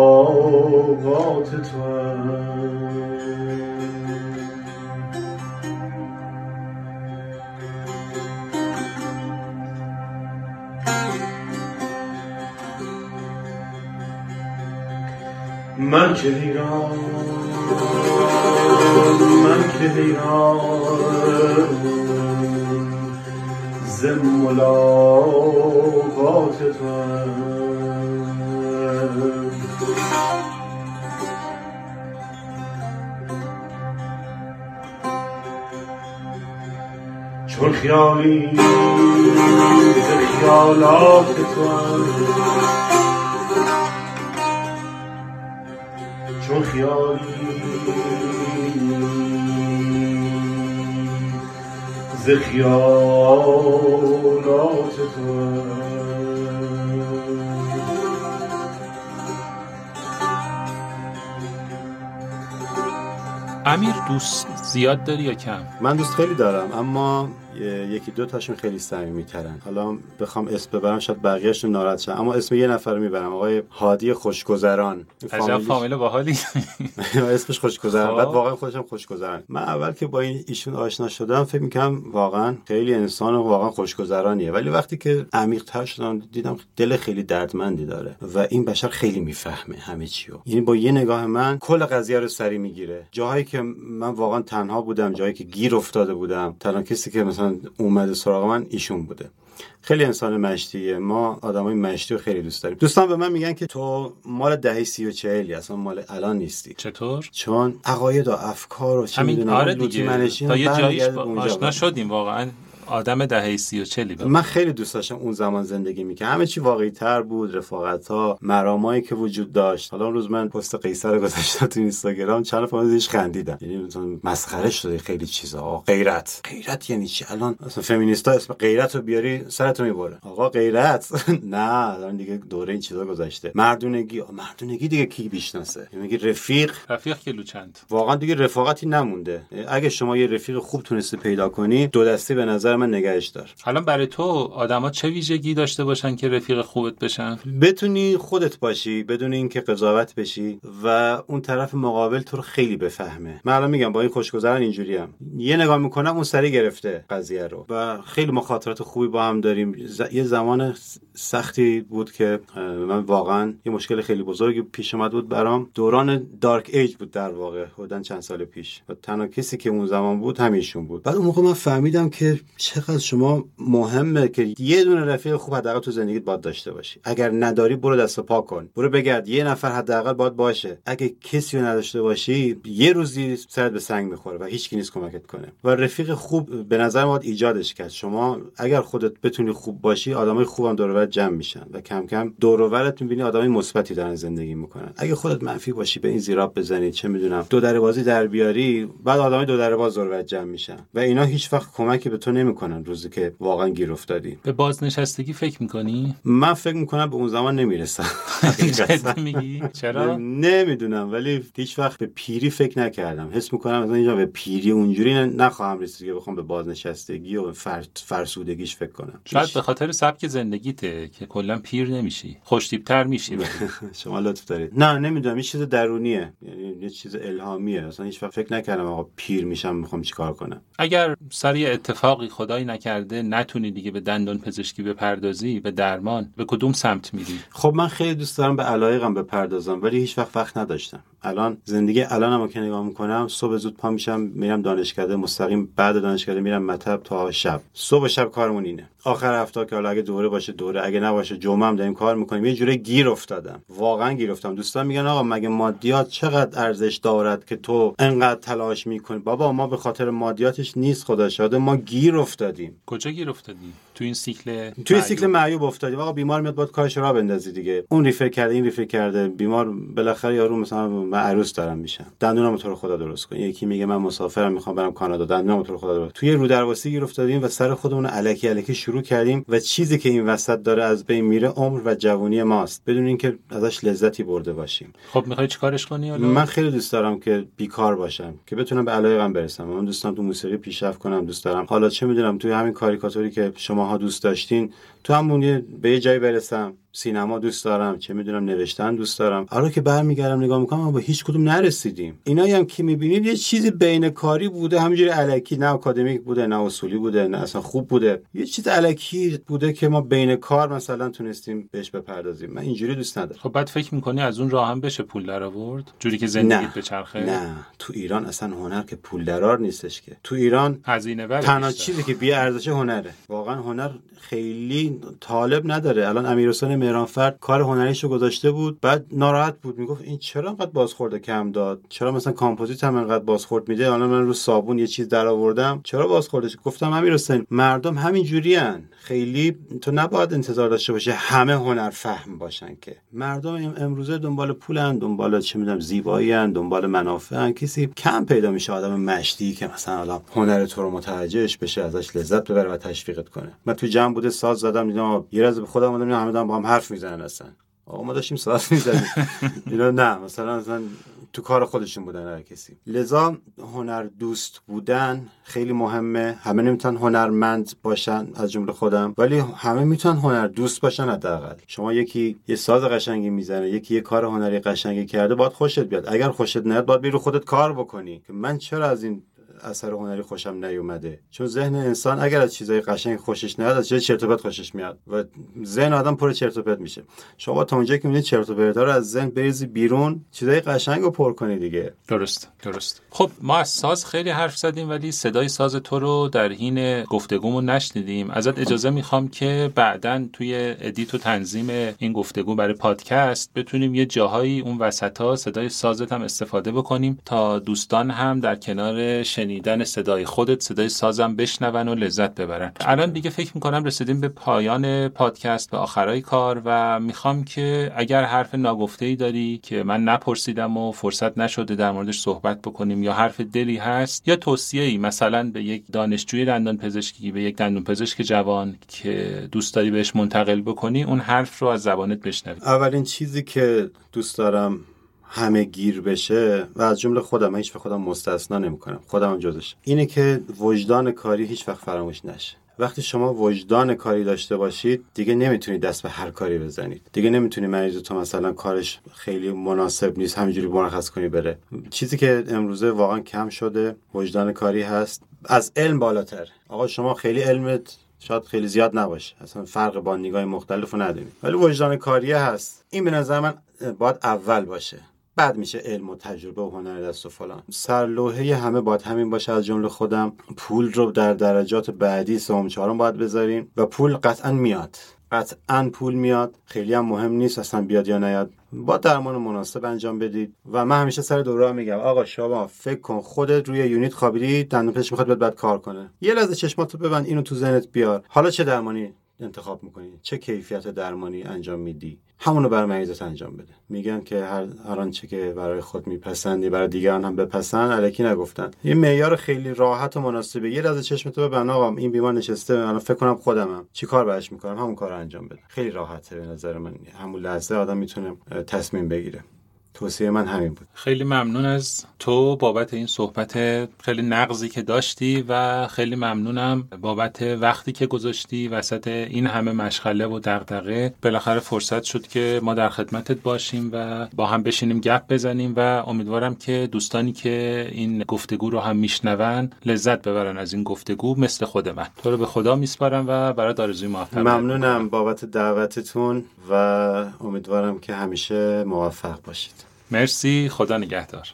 تو من که ایران من که ایران ز ملاقات تو چون خیالی ز خیالات تو خیالی. ز خیالات تو. امیر دوست زیاد داری یا کم؟ من دوست خیلی دارم اما یکی دو تاشون خیلی صمیمی ترن حالا بخوام اسم ببرم شاید بقیه‌شون ناراحت شن اما اسم یه نفر می‌برم. آقای هادی خوشگذران. عجب فامیل باحالی اسمش خوشگذران. خب. بعد واقعا خودشم خوشگذران. من اول که با این ایشون آشنا شدم فکر می‌کنم واقعا خیلی انسان واقعا خوشگذرانیه. ولی وقتی که عمیق تر شدم دیدم دل خیلی دردمندی داره و این بشر خیلی می‌فهمه همه چی رو یعنی با یه نگاه من کل قضیه رو سری می‌گیره. جاهایی که من واقعا تنها بودم جایی که گیر افتاده بودم تنها کسی که مثلا اومده سراغ من ایشون بوده. خیلی انسان مشتیه ما آدمای مشتی رو خیلی دوست داریم. دوستان به من میگن که تو مال دهه سی و چهلی اصلا مال الان نیستی. چطور؟ چون عقاید و افکار و چه می‌دونم آره دیگه. تا یه جاییش با- اونجا آشنا. شدیم واقعا. آدم دهه سی و چلی من خیلی دوست داشتم اون زمان زندگی می‌کنم همه چی واقعی تر بود رفاقت ها مرامایی که وجود داشت. حالا اون روز من پست قیصر رو گذاشتم تو اینستاگرام چند نفر ازش خندیدن. یعنی مثلا مسخره شده خیلی چیزا. آقا غیرت. غیرت یعنی چی؟ الان مثلا فمینیستا اسم غیرت رو بیاری سرتو می‌بره آقا غیرت. نه الان دیگه دوره این چیزا گذشته. مردونگی. مردونگی دیگه کی بیشناسه یعنی میگی رفیق؟ رفیق کیلو چند واقعا دیگه رفاقتی نمونده. اگه شما یه رفیق خوب تونستی پیدا کنی دو دستی به نظر من نگهش دار. الان برای تو آدما چه ویژگی داشته باشن که رفیق خوبت بشن؟ بتونی خودت باشی بدون اینکه قضاوت بشی و اون طرف مقابل تو رو خیلی بفهمه. من الان میگم با این خوشگذران اینجوری هم. یه نگاه می‌کنم اون سری گرفته قضیه رو و خیلی مخاطرات خوبی با هم داریم. ز- یه زمان سختی بود که من واقعا یه مشکل خیلی بزرگی پیش اومد بود برام. دوران دارک ایج بود در واقع حدوداً چند سال پیش. و تنها کسی که اون زمان بود همیشون بود. بعد اون موقع من فهمیدم که چقدر شما مهمه که یه دونه رفیق خوب حداقل تو زندگیت باید داشته باشی. اگر نداری برو دست پا کن. برو بگرد. یه نفر حداقل باید باشه. اگه کسی رو نداشته باشی یه روزی سرت به سنگ می‌خوره و هیچ کی نیست کمکت کنه. و رفیق خوب به نظر ما ایجادش کرد. شما اگر خودت بتونی خوب باشی آدمای خوبم دور جمع میشن و کم کم دور و می‌بینی آدمای مثبتی دارن زندگی می‌کنن. اگه خودت منفی باشی به این زیراب بزنی چه می‌دونم دو در بازی در بیاری بعد آدمای دو در باز دور جمع میشن. و اینا هیچ وقت کمکی به تو نمی‌کنن روزی که واقعا گیر افتادی. به بازنشستگی فکر می‌کنی؟ من فکر می‌کنم به اون زمان نمی‌رسم. میگی؟ چرا؟ نمی‌دونم ولی هیچ وقت به پیری فکر نکردم. حس می‌کنم مثلا اینجا به پیری اونجوری نخواهم رسید که بخوام به بازنشستگی و فر... فرسودگیش فکر کنم. شاید به خاطر سبک زندگیته که کلا پیر نمیشی. خوشتیبتر میشی. شما لطف دارید. نه نمی‌دونم. یه چیز درونیه. یعنی یه چیز الهامیه. اصلا هیچ وقت فکر نکردم آقا پیر میشم می‌خوام چیکار کنم. اگر سر یه اتفاقی خدایی نکرده نتونی دیگه به دندان پزشکی بپردازی به درمان. به کدوم سمت میری؟ خب من خیلی دوست دارم به علایقم بپردازم ولی هیچ وقت وقت نداشتم. الان زندگی الانم که نگاه می‌کنم صبح زود پا میشم میرم دانشکده مستقیم بعد دانشکده میرم مطب تا شب. صبح و شب کارمون اینه. آخر هفته که حالا اگه دوره باشه دوره اگه نباشه جمعه هم داریم کار می‌کنیم. یه جوری گیر افتادم. واقعا گیر افتادم. دوستان میگن آقا مگه مادیات چقدر ارزش دارد که تو انقدر تلاش می‌کنی؟ بابا ما به خاطر مادیاتش نیست خدا شاده ما گیر افتادیم. کجا گیر افتادی؟ تو این سیکل توی معیوب؟ سیکل معیوب. افتادیم آقا بیمار میاد باید کارش را بندازی دیگه. اون ریفر کرده این ریفر کرده. بیمار بالاخره یارو مثلا من عروس دارم میشم. دندونم تو رو خدا درست کن یکی میگه من مسافرم می‌خوام برم کانادا. دندونم تو رو خدا درست توی رو درواسی گیر افتادیم و سر خودمون الکی الکی شروع کردیم و چیزی که این وسط داره از بین میره عمر و جوانی ماست. بدون اینکه ازش لذتی برده باشیم. خب می‌خوای چیکارش کنی حالا؟ من خیلی دوست دارم که بیکار باشم که بتونم به علایقم برسم. من دوست دارم تو موسیقی پیشرفت کنم دوست دارم. حالا چه می‌دونم توی همین کاریکاتوری که شماها دوست داشتین تو همون به یه جایی برسم. سینما دوست دارم چه می‌دونم نوشتن دوست دارم. حالا که برمیگردم نگاه می‌کنم ما به هیچ کدوم نرسیدیم. اینایی هم که می‌بینید یه چیزی بین کاری بوده همینجوری الکی نه اکادمیک بوده نه اصولی بوده نه اصلا خوب بوده. یه چیز الکی بوده که ما بین کار مثلا تونستیم بهش بپردازیم. من اینجوری دوست ندارم. خب بعد فکر می‌کنی از اون راه هم بشه پول در آورد جوری که زندگیت به چرخه؟ نه. تو ایران اصلا هنر که پول درار نیستش که. تو ایران هزینه تنها. چیزی که بی ارزش هنره. واقعا هنر خیلی طالب نداره. الان امیر حسین مهرانفرد کار هنریشو گذاشته بود بعد ناراحت بود می‌گفت این چرا انقدر بازخورده کم داد؟ چرا مثلا کامپوزیت هم انقدر بازخورد میده؟ حالا من رو صابون یه چیز در آوردم چرا بازخوردش؟ گفتم همین حسین مردم همین جوریان خیلی تو نباید انتظار داشته باشه همه هنر فهم باشن که. مردم ام- امروزه دنبال پولن دنبال چه می‌دونم زیبایی دنبال منافعن کسی کم پیدا میشه آدم مشتی که مثلا حالا هنر تو رو متوجهش بشه ازش لذت ببره و تشویقت کنه. من تو جمع بوده ساز زدم دیدم یه از به خودم اومدم همه با هم حرف می‌زنن اصلا. آقا ما داشتیم ساز می‌زدیم. اینا نه مثلا مثلا تو کار خودشون بودن هر کسی. لذا هنر دوست بودن خیلی مهمه. همه نمی‌تونن هنرمند باشن از جمله خودم. ولی همه می‌تونن هنر دوست باشن حداقل. شما یکی یه ساز قشنگی می‌زنه یکی یه کار هنری قشنگی کرده باید خوشت بیاد. اگر خوشت نیاد باید بری رو خودت کار بکنی. که من چرا از این اثر هنری خوشم نیومده. چون ذهن انسان اگر از چیزای قشنگ خوشش نیاد از چیزای چرت و پرت خوشش میاد و ذهن آدم پر چرت و پرت میشه. شما تا اونجایی که می‌بینید چرت و پرتا رو از ذهن بریزی بیرون چیزای قشنگ رو پر کنی دیگه. درست درست. خب ما از ساز خیلی حرف زدیم ولی صدای ساز تو رو در حین گفتگومون نشنیدیم. ازت اجازه می‌خوام که بعدا توی edit و تنظیم این گفتگو برای پادکست بتونیم یه جاهایی اون وسط ها صدای سازت هم استفاده بکنیم تا دوستان هم در کنار شنیدن صدای خودت صدای سازم بشنون و لذت ببرن. الان دیگه فکر می‌کنم رسیدیم به پایان پادکست به آخرای کار و می‌خوام که اگر حرف ناگفته ای داری که من نپرسیدم و فرصت نشده در موردش صحبت بکنیم یا حرف دلی هست یا توصیه ای مثلا به یک دانشجوی دندان پزشکی به یک دندان پزشک جوان که دوست داری بهش منتقل بکنی اون حرف رو از زبانت بشنوی. اولین چیزی که دوست دارم همه گیر بشه و از جمله خودم هیچ به خودم مستثنا نمی‌کنم. خودم هم جزش. اینه که وجدان کاری هیچ وقت فراموش نشه. وقتی شما وجدان کاری داشته باشید دیگه نمی‌تونید دست به هر کاری بزنید. دیگه نمی‌تونی مریض تو مثلا کارش خیلی مناسب نیست همینجوری مرخص کنی بره. چیزی که امروزه واقعا کم شده وجدان کاری هست. از علم بالاتر. آقا شما خیلی علمت شاید خیلی زیاد نباشه. اصلا فرق با نگاه مختلف رو نداریم. ولی وجدان کاریه هست. این به نظر من باید اول باشه. بعد میشه علم و تجربه و هنر دست و فلان. سرلوحه همه باید همین باشه از جمله خودم. پول رو در درجات بعدی سوم چهارم باید بذاریم و پول قطعا میاد. قطعا پول میاد. خیلی هم مهم نیست اصلا بیاد یا نیاد. با درمان مناسب انجام بدید. و من همیشه سر دوره میگم آقا شما فکر کن خودت روی یونیت خوابیدی دندون پزشک می‌خواد بعد کار کنه. یه لحظه چشماتو ببند اینو تو ذهنت بیار. حالا چه درمانی؟ انتخاب می‌کنی. چه کیفیت درمانی انجام میدی؟ همونو برای مریضت انجام بده. میگن که هر هر آنچه که برای خود میپسندی برای دیگران هم بپسند الکی نگفتن. یه معیار خیلی راحت و مناسبه. یه لحظه چشمتو ببند آقا این بیمار نشسته الان فکر کنم خودمم. چی کار براش می‌کنم؟ همون کار انجام بده. خیلی راحته به نظر من. همون لحظه آدم می‌تونه تصمیم بگیره. توصیه من همین بود. خیلی ممنون از تو بابت این صحبت. خیلی نقضی که داشتی و خیلی ممنونم بابت وقتی که گذاشتی وسط این همه مشغله و دغدغه. بالاخره فرصت شد که ما در خدمتت باشیم و با هم بشینیم گپ بزنیم و امیدوارم که دوستانی که این گفتگو رو هم میشنون لذت ببرن از این گفتگو مثل خود من. تو رو به خدا میسپارم و برای آرزوی موفقیت ممنونم بابت دعوتتون و امیدوارم که همیشه موفق باشید. مرسی خدا نگهدار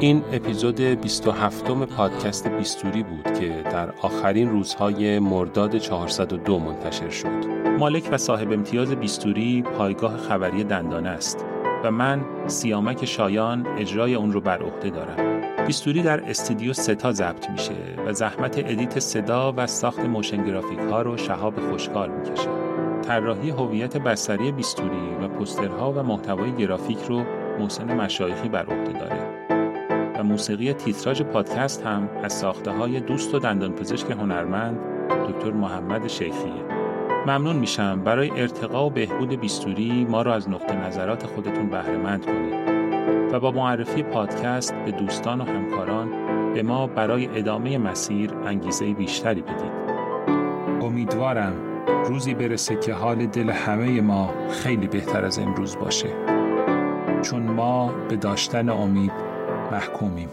این اپیزود 27 م پادکست بیستوری بود که در آخرین روزهای مرداد 402 منتشر شد. مالک و صاحب امتیاز بیستوری پایگاه خبری دندانه است و من سیامک شایان اجرای اون رو بر عهده دارم. بیستوری در استودیو ستا ضبط میشه و زحمت edit صدا و ساخت motion graphic ها رو شهاب خوشکار می‌کشه. طراحی هویت بصری بیستوری و پوسترها و محتوای گرافیکی رو محسن مشایخی بر عهده داره. و موسیقی تیتراژ پادکست هم از ساخته های دوست و دندانپزشک هنرمند دکتر محمد شیخیه. ممنون میشم برای ارتقا و بهبود بیستوری ما را از نقطه نظرات خودتون بهرهمند کنید و با معرفی پادکست به دوستان و همکاران به ما برای ادامه مسیر انگیزه بیشتری بدید. امیدوارم روزی برسه که حال دل همه ما خیلی بهتر از امروز باشه. چون ما به داشتن امید محکومیم